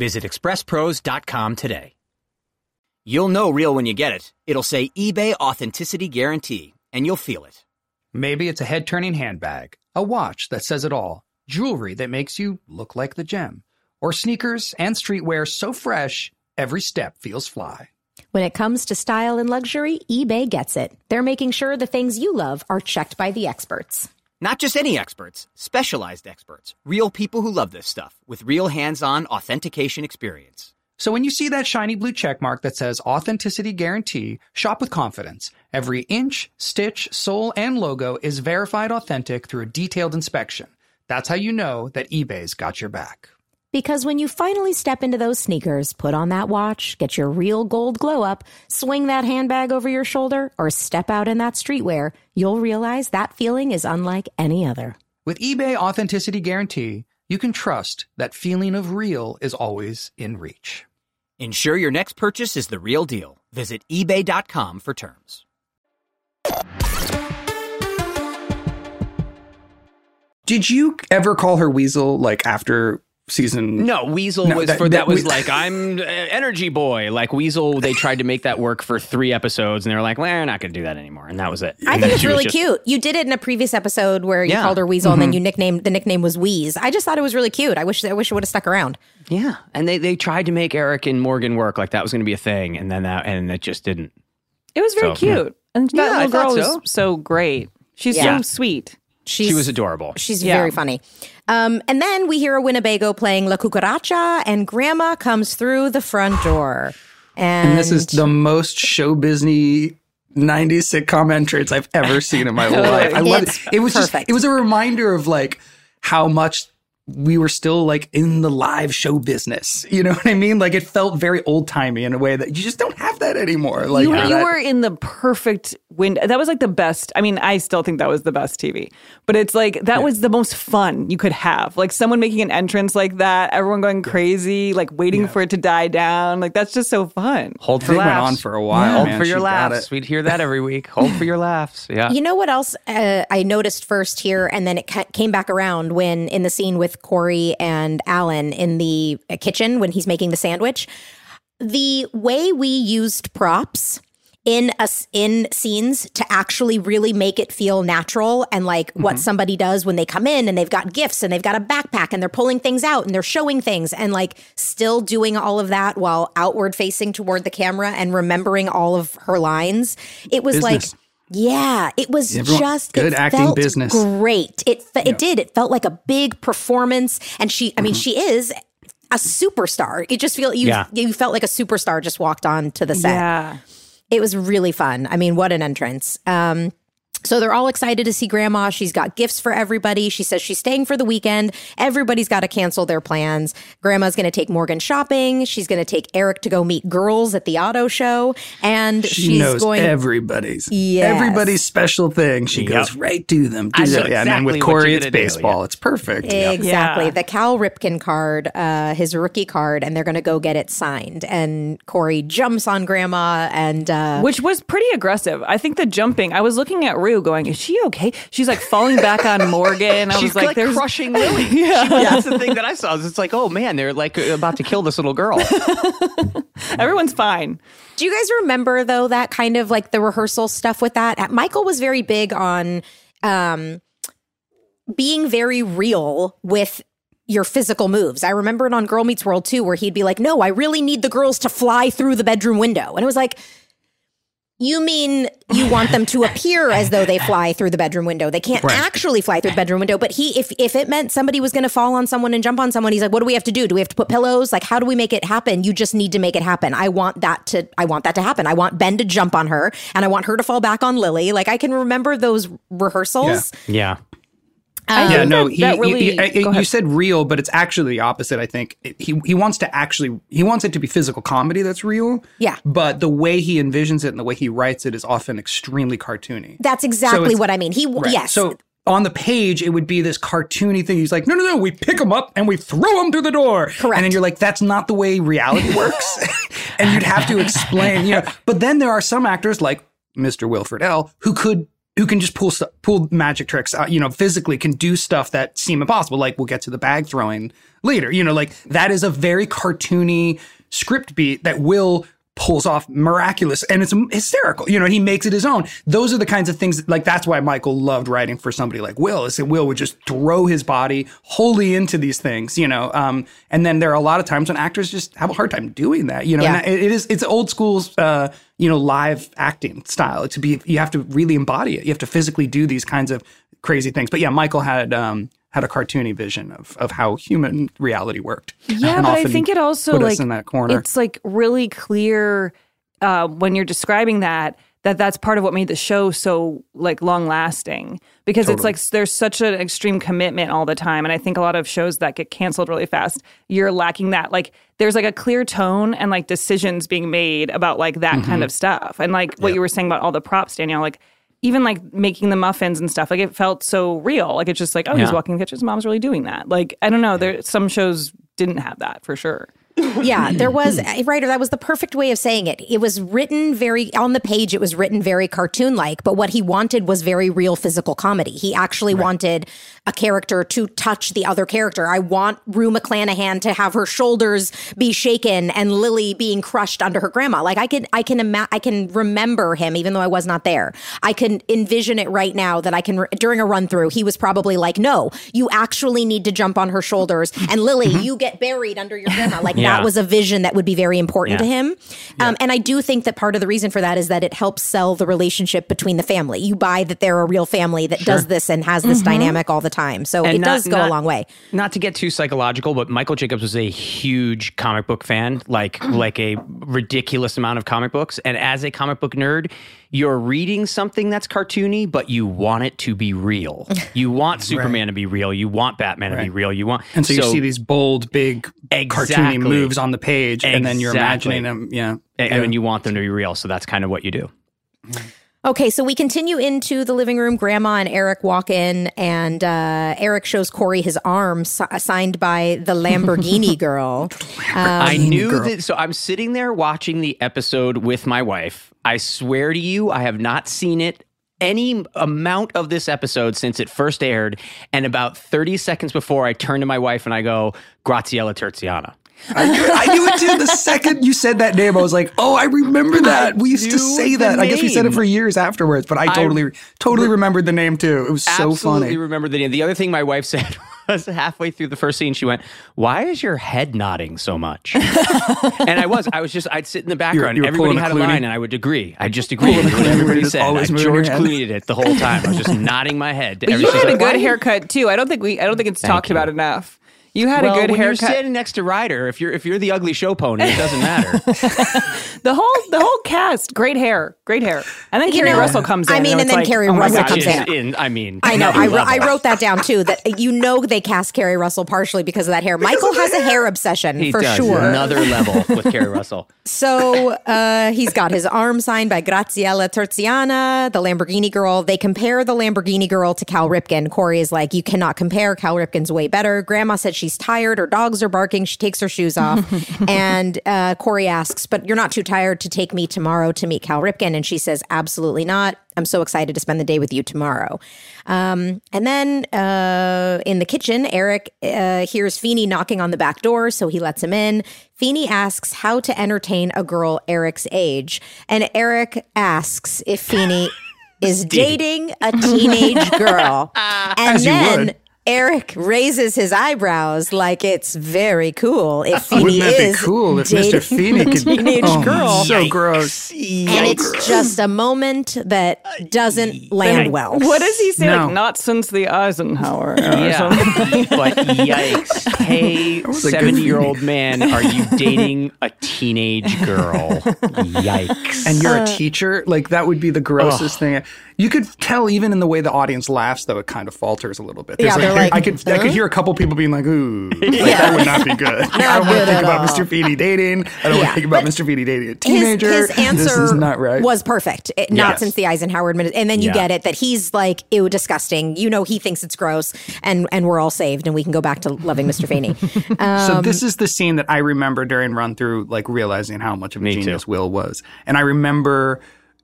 Visit expresspros.com today. You'll know real when you get it. It'll say eBay Authenticity Guarantee, and you'll feel it. Maybe it's a head turning handbag, a watch that says it all, jewelry that makes you look like the gem, or sneakers and streetwear so fresh, every step feels fly. When it comes to style and luxury, eBay gets it. They're making sure the things you love are checked by the experts. Not just any experts, specialized experts, real people who love this stuff with real hands-on authentication experience. So when you see that shiny blue check mark that says authenticity guarantee, shop with confidence. Every inch, stitch, sole, and logo is verified authentic through a detailed inspection. That's how you know that eBay's got your back. Because when you finally step into those sneakers, put on that watch, get your real gold glow up, swing that handbag over your shoulder, or step out in that streetwear, you'll realize that feeling is unlike any other. With eBay Authenticity Guarantee, you can trust that feeling of real is always in reach. Ensure your next purchase is the real deal. Visit eBay.com for terms. Did you ever call her Weasel like after season? No, Weasel No, was that- for that, that was we- like I'm energy boy. Like Weasel, they tried to make that work for three episodes, and they were like, "Well, we're not going to do that anymore," and that was it. I And think it's really just- cute. You did it in a previous episode where you Yeah. called her Weasel and then mm-hmm. you nicknamed the nickname was Wheeze. I just thought it was really cute. I wish I wish it would have stuck around. Yeah, and they they tried to make Eric and Morgan work like that was going to be a thing, and then that and it just didn't. It was very So, yeah. cute. And that Yeah, little girl thought was so. so great. She's Yeah. so sweet. She's, she was adorable. She's Yeah. very funny. Um, and then we hear a Winnebago playing La Cucaracha, and Grandma comes through the front door. And, And this is the most show Disney 90s sitcom entrance I've ever seen in my [laughs] life. I love it. It was just it was a reminder of like how much we were still like in the live show business. You know [laughs] what I mean? Like it felt very old timey in a way that you just don't have that anymore. Like you, that- you were in the perfect window. That was like the best. I mean, I still think that was the best TV, but it's like that was the most fun you could have. Like someone making an entrance like that, everyone going crazy, like waiting for it to die down. Like that's just so fun. Hold for They went on for a while, Hold man. for your laughs. We'd hear that every week. Hold for your [laughs] laughs. Yeah. You know what else uh, I noticed first here, and then it ca- came back around when in the scene with Corey and Alan in the kitchen when he's making the sandwich. The way we used props in us in scenes to actually really make it feel natural and like what mm-hmm. somebody does when they come in and they've got gifts and they've got a backpack and they're pulling things out and they're showing things and like still doing all of that while outward facing toward the camera and remembering all of her lines. It was Business. like yeah, it was Everyone- just good it acting felt business. Great. It fe- it did. It felt like a big performance, and she. I mean, Mm-hmm. she is a superstar. It just feel you. Yeah. You felt like a superstar just walked on to the set. Yeah. It was really fun. I mean, what an entrance. Um, so they're all excited to see grandma. She's got gifts for everybody. She says she's staying for the weekend. Everybody's got to cancel their plans. Grandma's going to take Morgan shopping. She's going to take Eric to go meet girls at the auto show. And she she's knows going everybody's Yes. everybody's special thing. She goes right to them. Do I know that. Yeah, and then with Corey, it's gonna do, baseball. yeah. It's perfect. Exactly. Yeah. The Cal Ripken card, uh, his rookie card, and they're going to go get it signed. And Corey jumps on grandma and uh, Which was pretty aggressive. I think the jumping, I was looking at through going, is she okay? She's like falling back on Morgan. I She's was like, like, there's crushing [laughs] Lily. yeah. that's the thing that I saw. It's like, oh man, they're like about to kill this little girl. [laughs] everyone's fine. Do you guys remember though that kind of like the rehearsal stuff with that? Uh, Michael was very big on um being very real with your physical moves. I remember it on Girl Meets World too, where he'd be like, No, I really need the girls to fly through the bedroom window. And it was like, you mean you want them to appear as though they fly through the bedroom window? They can't Right. actually fly through the bedroom window. But he, if if it meant somebody was going to fall on someone and jump on someone, he's like, "What do we have to do? Do we have to put pillows? Like, how do we make it happen? You just need to make it happen. I want that to. I want that to happen. I want Ben to jump on her, and I want her to fall back on Lily. Like, I can remember those rehearsals. yeah. I yeah, no, he, he- really. he- go you said real, but it's actually the opposite. I think he he wants to actually he wants it to be physical comedy that's real. Yeah. but the way he envisions it and the way he writes it is often extremely cartoony. That's exactly it's- what I mean. He, Right. yes, So on the page, it would be this cartoony thing. He's like, no, no, no, we pick them up and we throw them through the door. Correct. And then you're like, that's not the way reality [laughs] works. [laughs] and you'd have to explain, you know. But then there are some actors like Mr. Wilfred L. who could who can just pull pull magic tricks, uh, you know, physically can do stuff that seem impossible. Like we'll get to the bag throwing later. You know, like that is a very cartoony script beat that will pulls off miraculous and it's hysterical. You know, he makes it his own. Those are the kinds of things that, like that's why Michael loved writing for somebody like Will. Is that Will would just throw his body wholly into these things, you know. Um, and then there are a lot of times when actors just have a hard time doing that, you know. Yeah. And it, it is it's old school uh, you know, live acting style. To be you have to really embody it. You have to physically do these kinds of crazy things. But yeah, Michael had um had a cartoony vision of of how human reality worked. Yeah, And but I think it also like in that corner. it's like really clear uh, when you're describing that that that's part of what made the show so like long lasting because it's like there's such an extreme commitment all the time and i think a lot of shows that get canceled really fast you're lacking that. Like there's like a clear tone and like decisions being made about like that kind of stuff. And like what you were saying about all the props danielle like even like making the muffins and stuff like it felt so real. Like it's just like oh he's walking in the kitchen. His mom's really doing that. Like i don't know. There some shows didn't have that for sure [laughs] yeah, there was a [laughs] eh, Rider. That was the perfect way of saying it. It was written very on the page. It was written very cartoon like, but what he wanted was very real physical comedy. He actually wanted a character to touch the other character. I want Rue McClanahan to have her shoulders be shaken and Lily being crushed under her grandma. Like I can, I can, ima- I can remember him even though I was not there. I can envision it right now that I can re- during a run through. He was probably like, "No, you actually need to jump on her shoulders, and Lily, mm-hmm. you get buried under your grandma." Like [laughs] Yeah. That was a vision that would be very important to him. Um, and I do think that part of the reason for that is that it helps sell the relationship between the family. You buy that they're a real family that does this and has this dynamic all the time. So And it not- does go a long way. Not to get too psychological, but Michael Jacobs was a huge comic book fan, like like a ridiculous amount of comic books. And as a comic book nerd, you're reading something that's cartoony, but you want it to be real. [laughs] You want Superman to be real. You want Batman to be real. You want And so, you see these bold, big, Exactly. cartoony moves on the page, and then you're imagining them. Yeah, and, Yeah. and you want them to be real. So that's kind of what you do. Mm-hmm. Okay, so we continue into the living room. Grandma and Eric walk in, and uh, Eric shows Corey his arm si- signed by the Lamborghini [laughs] girl. I knew girl. that. So I'm sitting there watching the episode with my wife. I swear to you, I have not seen it any amount of this episode since it first aired. And about 30 seconds before, I turn to my wife and I go, Graziella Terziana. I knew, I knew it too. The [laughs] second you said that name, I was like, "Oh, I remember that. we used to say that." I guess we said it for years afterwards, but I totally, totally remembered the name too. It was so Absolutely funny. remember the name. The other thing my wife [laughs] said was halfway through the first scene, she went, "Why is your head nodding so much?" [laughs] and I was, I was just, I'd sit in the background. you were Everybody had a Clooney? ine, and I would agree. I just agreed with what everybody said. always I George Clooney Clooneyed it the whole time. I was just nodding my head. to But you had a good haircut too. I don't think we. I don't think it's talked you. about enough. You had well, a good when haircut. you're standing next to Rider, if you're if you're the ugly show pony, it doesn't matter. [laughs] the whole the whole cast, great hair, great hair. And then You Keri know, Russell comes in. I mean, and, and then like, Keri oh Russell gosh, comes in. in, I mean, I know. I, wrote- I wrote that down too. That you know they cast Keri Russell partially because of that hair. Michael has a hair obsession He for does. sure. Another level with Keri Russell. [laughs] So uh, he's got his arm signed by Graziella Terziana, the Lamborghini girl. They compare the Lamborghini girl to Cal Ripken. Corey is like, you cannot compare. Cal Ripken's way better. Grandma said she's tired. Her dogs are barking. She takes her shoes off. [laughs] and uh, Corey asks, But you're not too tired to take me tomorrow to meet Cal Ripken? And she says, Absolutely not. I'm so excited to spend the day with you tomorrow. Um, and then uh, in the kitchen, Eric uh, hears Feeny knocking on the back door, so he lets him in. Feeny asks how to entertain a girl Eric's age. And Eric asks if Feeny [laughs] is dating a teenage girl. [laughs] and As you then would. Eric raises his eyebrows like it's very cool if [laughs] Feeny Wouldn't that be cool if dating Mr. Feeny [laughs] a could teenage oh, girl. So gross. And it's just a moment that doesn't land well. What does he say? No. Like, not since the Eisenhower era. or Yeah. something. [laughs] but yikes. Hey, was a good 70 year old man, are you dating a teenage girl? Yikes. and Uh. you're a teacher, like that would be the grossest thing. You could tell even in the way the audience laughs, though it kind of falters a little bit. There's Yeah, they're like, I could I could hear a couple people being like, "Ooh, like, that would not be good." [laughs] I don't want to think about all. Mr. Feeny dating. I don't want to think about but Mr. Feeny dating a teenager. his answer this is not right. was perfect. It- Not Yes. since the Eisenhower administration. And then you Yeah. get it that he's like, ew, disgusting. You know, he thinks it's gross, and and we're all saved, and we can go back to loving Mr. Feeny. [laughs] so um, this is the scene that I remember during run through, like realizing how much of a Me too. genius Will was, and I remember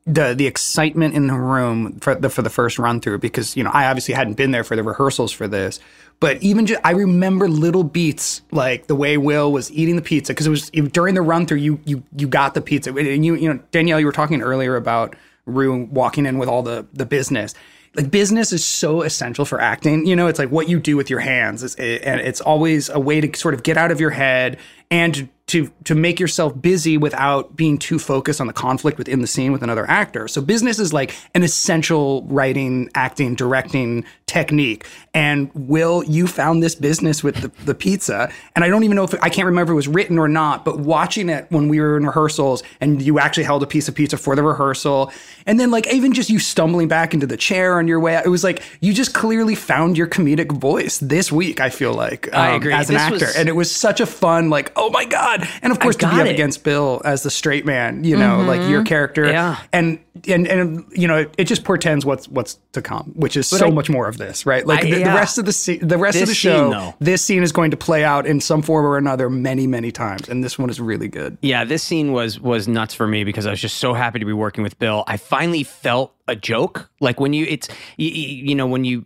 the the excitement in the room for the for the first run through because you know I obviously hadn't been there for the rehearsals for this, but even just I remember little beats like the way Will was eating the pizza because it was during the run through you you you got the pizza and you you know Danielle you were talking earlier about Rue walking in with all the the business like business is so essential for acting. You know, it's like what you do with your hands, is, and it's always a way to sort of get out of your head and to to make yourself busy without being too focused on the conflict within the scene with another actor. So business is like an essential writing, acting, directing technique. And Will, you found this business with the, the pizza, and I don't even know if I can't remember if it was written or not, but watching it when we were in rehearsals, and you actually held a piece of pizza for the rehearsal, and then like even just you stumbling back into the chair on your way out, it was like you just clearly found your comedic voice this week. I feel like I um, agree. as an This actor, was- and it was such a fun like oh my god, and of course to be up it. against Bill as the straight man, you know, like your mm-hmm. character, Yeah. and and and you know it, it just portends what's what's to come, which is so I- much more of this, right? Like I- the, the rest of the se- the rest of the show, scene, this scene is going to play out in some form or another many many times, and this one is really good. Yeah, this scene was was nuts for me because I was just so happy to be working with Bill. I finally felt a joke. Like when you it's you, you know when you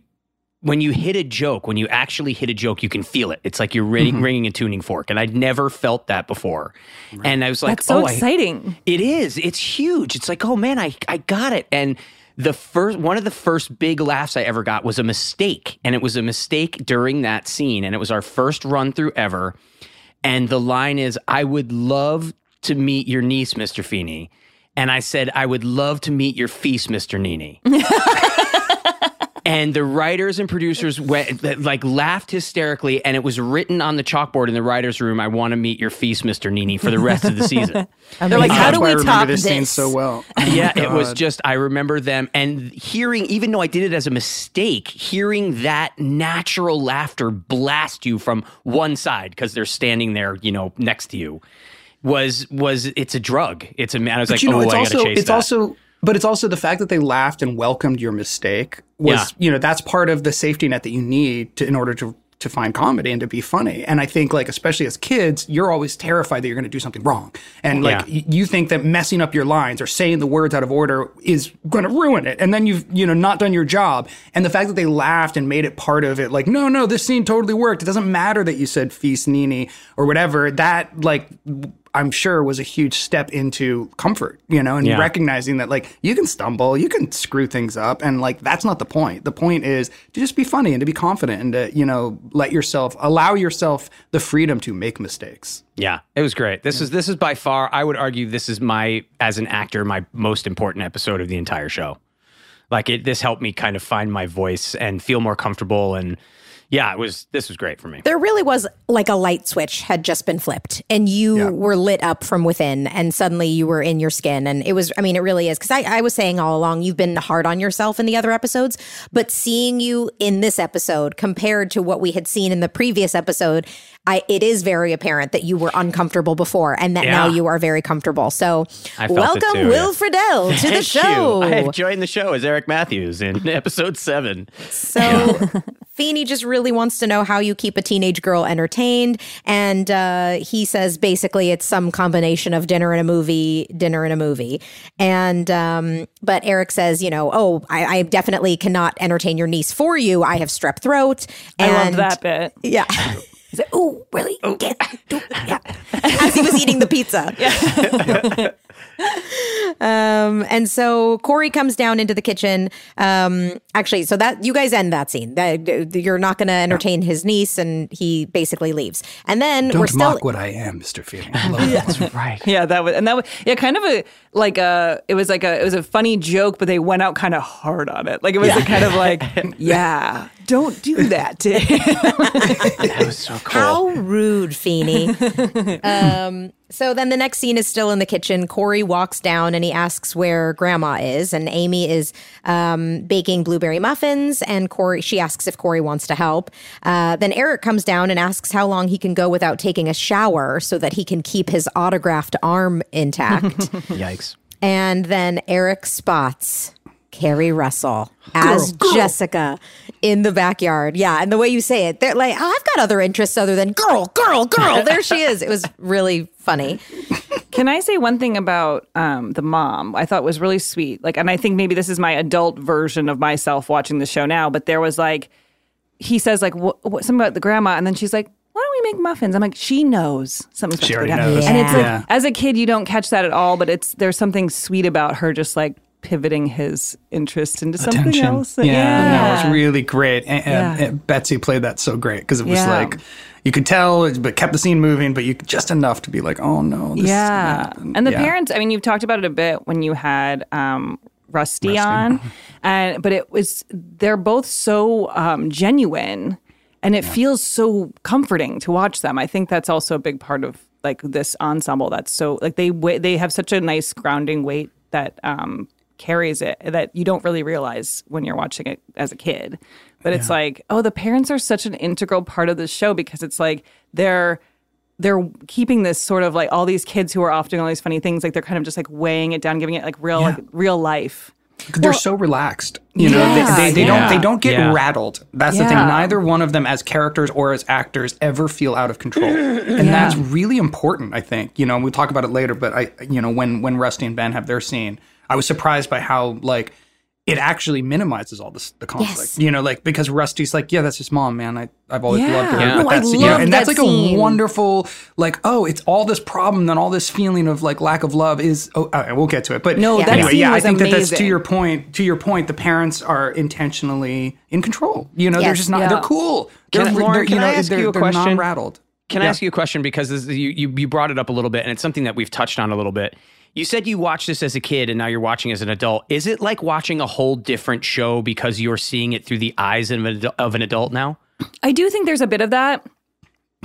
when you hit a joke, when you actually hit a joke, you can feel it. It's like you're ring, mm-hmm. ringing a tuning fork, and I'd never felt that before. And I was like, That's so oh, I- exciting. it is. It's huge. It's like, oh man, I I got it. And the first one of the first big laughs I ever got was a mistake. And it was a mistake during that scene. And it was our first run through ever. And the line is, I would love to meet your niece, Mr. Feeny. And I said, I would love to meet your feast, Mr. Nini. [laughs] and the writers and producers went like laughed hysterically and it was written on the chalkboard in the writers room i want to meet your feast mr nini for the rest of the season [laughs] They're like, how do why I we remember top this this? scene so well. [laughs] Oh yeah, it was just I remember them and hearing even though I did it as a mistake, hearing that natural laughter blast you from one side because they're standing there, you know, next to you was was it's a drug. It's a man. I was like, you know, oh, it's I also gotta chase it's that. also but it's also the fact that they laughed and welcomed your mistake was Yeah. you know that's part of the safety net that you need to in order to to find comedy and to be funny. And i think like especially as kids you're always terrified that you're going to do something wrong. And like Yeah. y- you think that messing up your lines or saying the words out of order is going to ruin it. And then you've you know not done your job. And the fact that they laughed and made it part of it like no no this scene totally worked. It doesn't matter that you said feast nini or whatever that like I'm sure was a huge step into comfort, you know, and Yeah. recognizing that like you can stumble, you can screw things up, and like that's not the point. The point is to just be funny and to be confident and to, you know, let yourself allow yourself the freedom to make mistakes. Yeah, it was great. This is this is by far, I would argue, this is my as an actor my most important episode of the entire show. Like it, this helped me kind of find my voice and feel more comfortable. And yeah, it was this was great for me. there really was like a light switch had just been flipped and you Yeah. were lit up from within and suddenly you were in your skin and it was i mean it really is because I, I was saying all along you've been hard on yourself in the other episodes but seeing you in this episode compared to what we had seen in the previous episode I, it is very apparent that you were uncomfortable before and that now you are very comfortable so I felt it welcome too, will yeah. friedle to the show You. I have joined the show as Eric Matthews in [laughs] episode seven. So, [laughs] Feeny just really wants to know how you keep a teenage girl entertained. And uh, he says basically it's some combination of dinner and a movie, dinner and a movie. And, um, but Eric says, you know, oh, I, I definitely cannot entertain your niece for you. I have strep throat. I love And- that bit. Yeah. [laughs] He's like, oh, really? Get, do, [laughs] yeah. As he was eating the pizza. [laughs] um, and so Corey comes down into the kitchen. Um, actually, so that you guys end that scene. That you're not going to entertain his niece, and he basically leaves. And then we're Don't still. mock what I am, Mr. Feeling. I love that. That's right. Yeah, that was and that was yeah, kind of a like a it was like a it was a funny joke, but they went out kind of hard on it. Like it was a kind of like [laughs] yeah, don't do that to him. [laughs] That was so cool. How rude, Feeny. um, so then the next scene is still in the kitchen. Corey walks down and he asks where Grandma is, and Amy is um, baking blueberry muffins. And Corey, she asks if Corey wants to help. Uh, then Eric comes down and asks how long he can go without taking a shower so that he can keep his autographed arm intact. [laughs] Yikes. And then Eric spots Keri Russell [gasps] as Jessica in the backyard. Yeah, and the way you say it, they're like, oh, I've got other interests other than girl, girl, girl. [laughs] There she is. It was really funny. Can I say one thing about um, the mom? I thought was really sweet. Like, and I think maybe this is my adult version of myself watching the show now. But there was like, he says like what, what, something about the grandma, and then she's like, "Why don't we make muffins?" I'm like, she knows something's about She to go already down. knows. And it's like, Yeah. as a kid, you don't catch that at all. But it's there's something sweet about her just like pivoting his interest into something Attention. else. Yeah, no, it was really great. And, Yeah. and Betsy played that so great because it was Yeah. like you could tell, but kept the scene moving, but you just enough to be like, oh no, this yeah. is And the yeah. parents, I mean, you've talked about it a bit when you had um, Rusty, on, [laughs] and but it was they're both so um, genuine, and it feels so comforting to watch them. I think that's also a big part of like this ensemble. That's so like they they have such a nice grounding weight that um, carries it that you don't really realize when you're watching it as a kid. But it's like, oh, the parents are such an integral part of the show because it's like they're they're keeping this sort of like all these kids who are off doing all these funny things, like they're kind of just like weighing it down, giving it like real like real life. they're so relaxed. You know, Yeah, they, they, they yeah. don't they don't get Yeah. rattled. That's the thing. Neither one of them, as characters or as actors, ever feel out of control, [laughs] and that's really important. I think. You know, and we'll talk about it later. But I, you know, when when Rusty and Ben have their scene, I was surprised by how like it actually minimizes all this the conflict. Yes. You know, like because Rusty's like, yeah, that's his mom, man. I I've always Yeah. loved her. Yeah. But Oh, I that's, love and that's that like scene. a wonderful like oh, it's all this problem and all this feeling of like lack of love is. Oh, all right, we'll get to it. But No, Yeah. that anyway, scene yeah, I was think that that's to your point. To your point, the parents are intentionally in control. You know, they're just not. Yeah. They're cool. They're, I- Lauren, they're, can you know, I ask they're, you a they're question? non-rattled. Can I ask you a question because this, you, you you brought it up a little bit, and it's something that we've touched on a little bit. You said you watched this as a kid, and now you're watching as an adult. Is it like watching a whole different show because you're seeing it through the eyes of an, of an adult now? I do think there's a bit of that.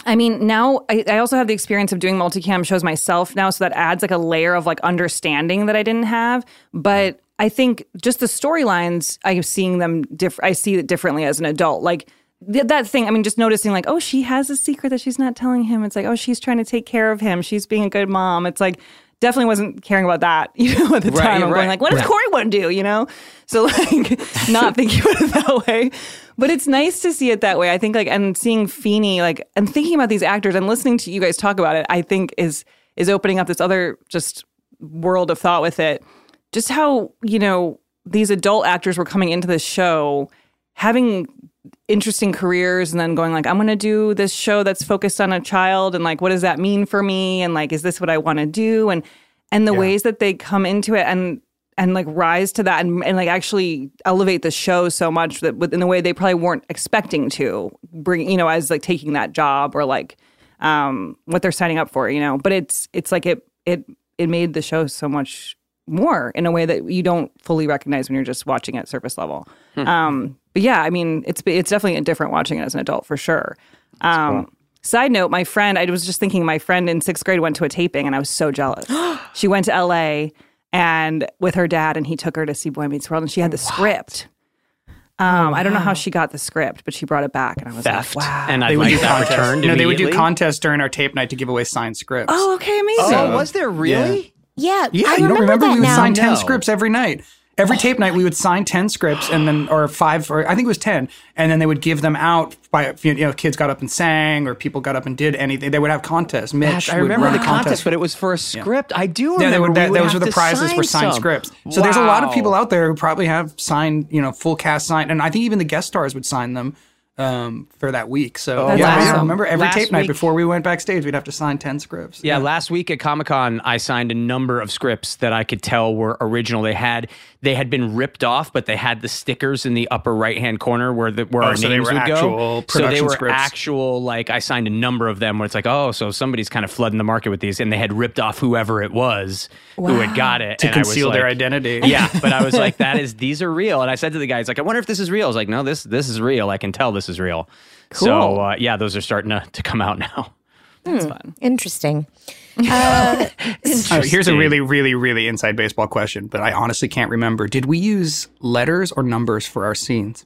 I mean, now I, I also have the experience of doing multicam shows myself now, so that adds like a layer of like understanding that I didn't have. But I think just the storylines, I'm seeing them different. I see it differently as an adult. Like th- that thing, I mean, just noticing like, oh, she has a secret that she's not telling him. It's like, oh, she's trying to take care of him. She's being a good mom. It's like definitely wasn't caring about that, [laughs] you know, at the Right, time. I'm right. going like, what does Corey want to do, you know? So like [laughs] not thinking about it that way. But it's nice to see it that way. I think like and seeing Feeny like and thinking about these actors and listening to you guys talk about it, I think is is opening up this other just world of thought with it. Just how, you know, these adult actors were coming into this show having interesting careers and then going like i'm going to do this show that's focused on a child and like what does that mean for me? And like is this what i want to do? And and the ways that they come into it and and like rise to that and, and like actually elevate the show so much that with- in the way they probably weren't expecting to bring you know as like taking that job or like um what they're signing up for you know? But it's it's like it it it made the show so much more in a way that you don't fully recognize when you're just watching at surface level um but yeah i mean it's it's definitely different watching it as an adult for sure um Side note, my friend, I was just thinking my friend in sixth grade went to a taping and I was so jealous. [gasps] she went to LA and with her dad and he took her to see Boy Meets World and she had the script. Um, I don't know how she got the script, but she brought it back and I was Theft, like, wow. and I'd They would like do that contests. returned. No, they would do contests during our tape night to give away signed scripts. oh, okay, amazing. Oh, was there really? Yeah, yeah, I you don't remember remember that we would now. sign ten No. scripts every night. Every tape night, we would sign 10 scripts and then, or five, or I think it was 10. And then they would give them out by, you know, kids got up and sang or people got up and did anything. They would have contests. Mitch Gosh, I would remember run the a contest, but it was for a script. I do remember. Yeah, they would, we that, would those were the prizes sign for signed some. scripts. So there's a lot of people out there who probably have signed, you know, full cast signed, and I think even the guest stars would sign them um, for that week. So That's yeah, yeah, awesome. remember every Last tape night week- before we went backstage, we'd have to sign ten scripts. Yeah, last week at Comic Con, I signed a number of scripts that I could tell were original. They had they had been ripped off, but they had the stickers in the upper right hand corner where the where Oh, our so they names were would actual go. So they were scripts. actual. Like I signed a number of them where it's like, oh, so somebody's kind of flooding the market with these, and they had ripped off whoever it was who had got it to and I was conceal their like- identity. [laughs] Yeah, but I was [laughs] like, that is these are real, and I said to the guys like, I wonder if this is real. I was like, no, this this is real. I can tell this is real. So Cool. uh, yeah, those are starting to, to come out now. That's fun. Interesting. [laughs] [laughs] Oh, here's a really, really, really inside baseball question, but I honestly can't remember. Did we use letters or numbers for our scenes?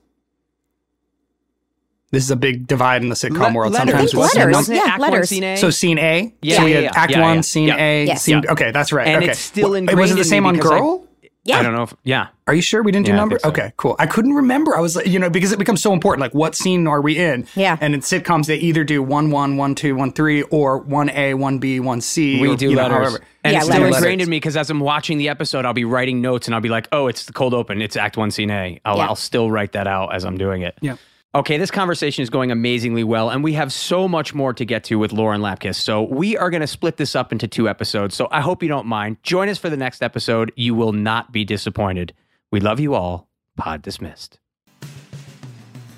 This is a big divide in the sitcom Le- world. letters. Sometimes it's letters. Wasn't Yeah, Act One, letters. Scene A? So scene A. Yeah, so we yeah, had yeah. Act Yeah, One, yeah. Scene Yeah. A. Yes. Scene. Yeah. Okay, that's right. And okay. it's still in. ingrained Was it the same on because I- Girl? Yeah. I don't know if yeah. Are you sure we didn't do Yeah, I number? so. Okay, cool. I couldn't remember. I was, like, you know, because it becomes so important. Like, what scene are we in? Yeah. And in sitcoms, they either do one, one, one, two, one, three, or one A, one B, one C. We or, do you know, letters. however. And Yeah, it's still ingrained in me because as I'm watching the episode, I'll be writing notes and I'll be like, oh, it's the cold open. It's Act One, Scene A. I'll, Yeah. I'll still write that out as I'm doing it. Yeah. Okay, this conversation is going amazingly well, and we have so much more to get to with Lauren Lapkus. So we are going to split this up into two episodes. So I hope you don't mind. Join us for the next episode. You will not be disappointed. We love you all. Pod dismissed.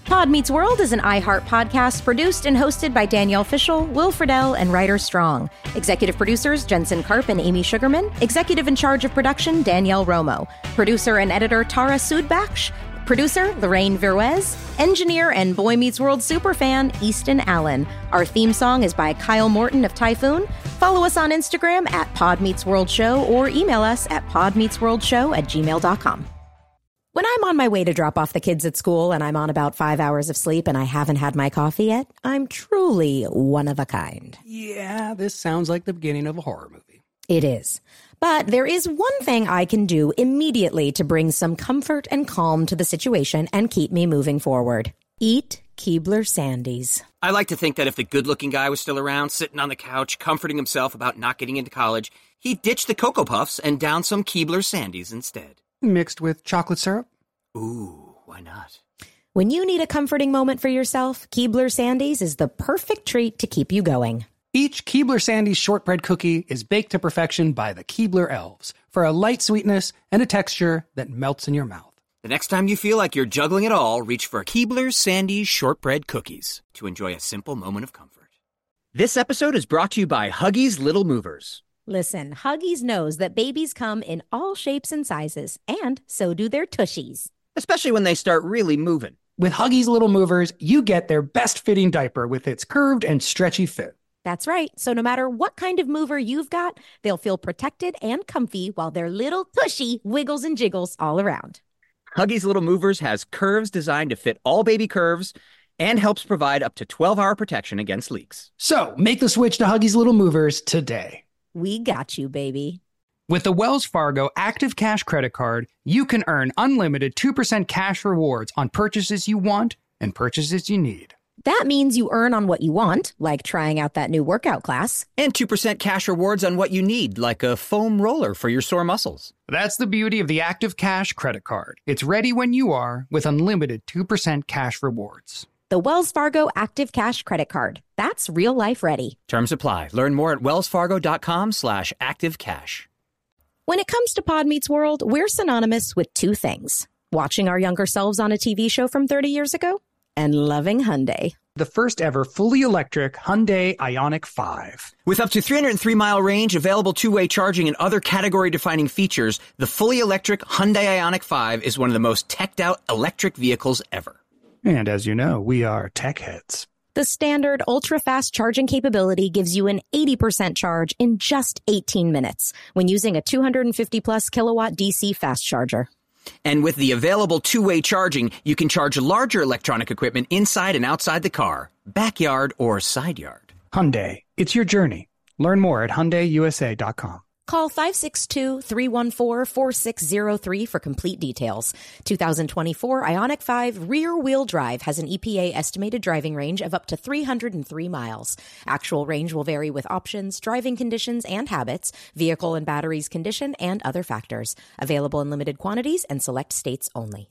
Pod Meets World is an iHeart podcast produced and hosted by Danielle Fishel, Will Friedle, and Rider Strong. Executive producers Jensen Karp and Amy Sugarman. Executive in charge of production Danielle Romo. Producer and editor Tara Sudbaksh. Producer Lorraine Viruez. Engineer and Boy Meets World superfan Easton Allen. Our theme song is by Kyle Morton of Typhoon. Follow us on Instagram at Pod Meets World Show or email us at podmeetsworldshow at gmail.com. When I'm on my way to drop off the kids at school and I'm on about five hours of sleep and I haven't had my coffee yet, I'm truly one of a kind. Yeah, this sounds like the beginning of a horror movie. It is. But there is one thing I can do immediately to bring some comfort and calm to the situation and keep me moving forward. Eat Keebler Sandies. I like to think that if the good looking guy was still around, sitting on the couch, comforting himself about not getting into college, he'd ditch the Cocoa Puffs and down some Keebler Sandies instead. Mixed with chocolate syrup. Ooh, why not? When you need a comforting moment for yourself, Keebler Sandies is the perfect treat to keep you going. Each Keebler Sandies shortbread cookie is baked to perfection by the Keebler elves for a light sweetness and a texture that melts in your mouth. The next time you feel like you're juggling it all, reach for Keebler Sandies shortbread cookies to enjoy a simple moment of comfort. This episode is brought to you by Huggies Little Movers. Listen, Huggies knows that babies come in all shapes and sizes, and so do their tushies. especially when they start really moving. With Huggies Little Movers, you get their best fitting diaper with its curved and stretchy fit. That's right. So no matter what kind of mover you've got, they'll feel protected and comfy while their little tushy wiggles and jiggles all around. Huggies Little Movers has curves designed to fit all baby curves and helps provide up to 12 hour protection against leaks. So make the switch to Huggies Little Movers today. We got you, baby. With the Wells Fargo Active Cash Credit Card, you can earn unlimited 2% cash rewards on purchases you want and purchases you need. That means you earn on what you want, like trying out that new workout class. And 2% cash rewards on what you need, like a foam roller for your sore muscles. That's the beauty of the Active Cash Credit Card. It's ready when you are with unlimited 2% cash rewards. The Wells Fargo Active Cash Credit Card. That's real life ready. Terms apply. Learn more at wellsfargo.com slash activecash. When it comes to Pod Meets World, we're synonymous with two things watching our younger selves on a TV show from 30 years ago and loving Hyundai. The first ever fully electric Hyundai Ioniq 5. With up to 303 mile range, available two-way charging, and other category-defining features, the fully electric Hyundai Ioniq 5 is one of the most teched-out electric vehicles ever. And as you know, we are tech heads. The standard ultra fast charging capability gives you an 80% charge in just 18 minutes when using a 250 plus kilowatt DC fast charger. And with the available two-way charging, you can charge larger electronic equipment inside and outside the car, backyard or side yard. Hyundai, it's your journey. Learn more at HyundaiUSA.com. Call 562-314-4603 for complete details. 2024 Ioniq 5 rear wheel drive has an EPA estimated driving range of up to 303 miles. Actual range will vary with options, driving conditions and habits, vehicle and batteries condition, and other factors. Available in limited quantities and select states only.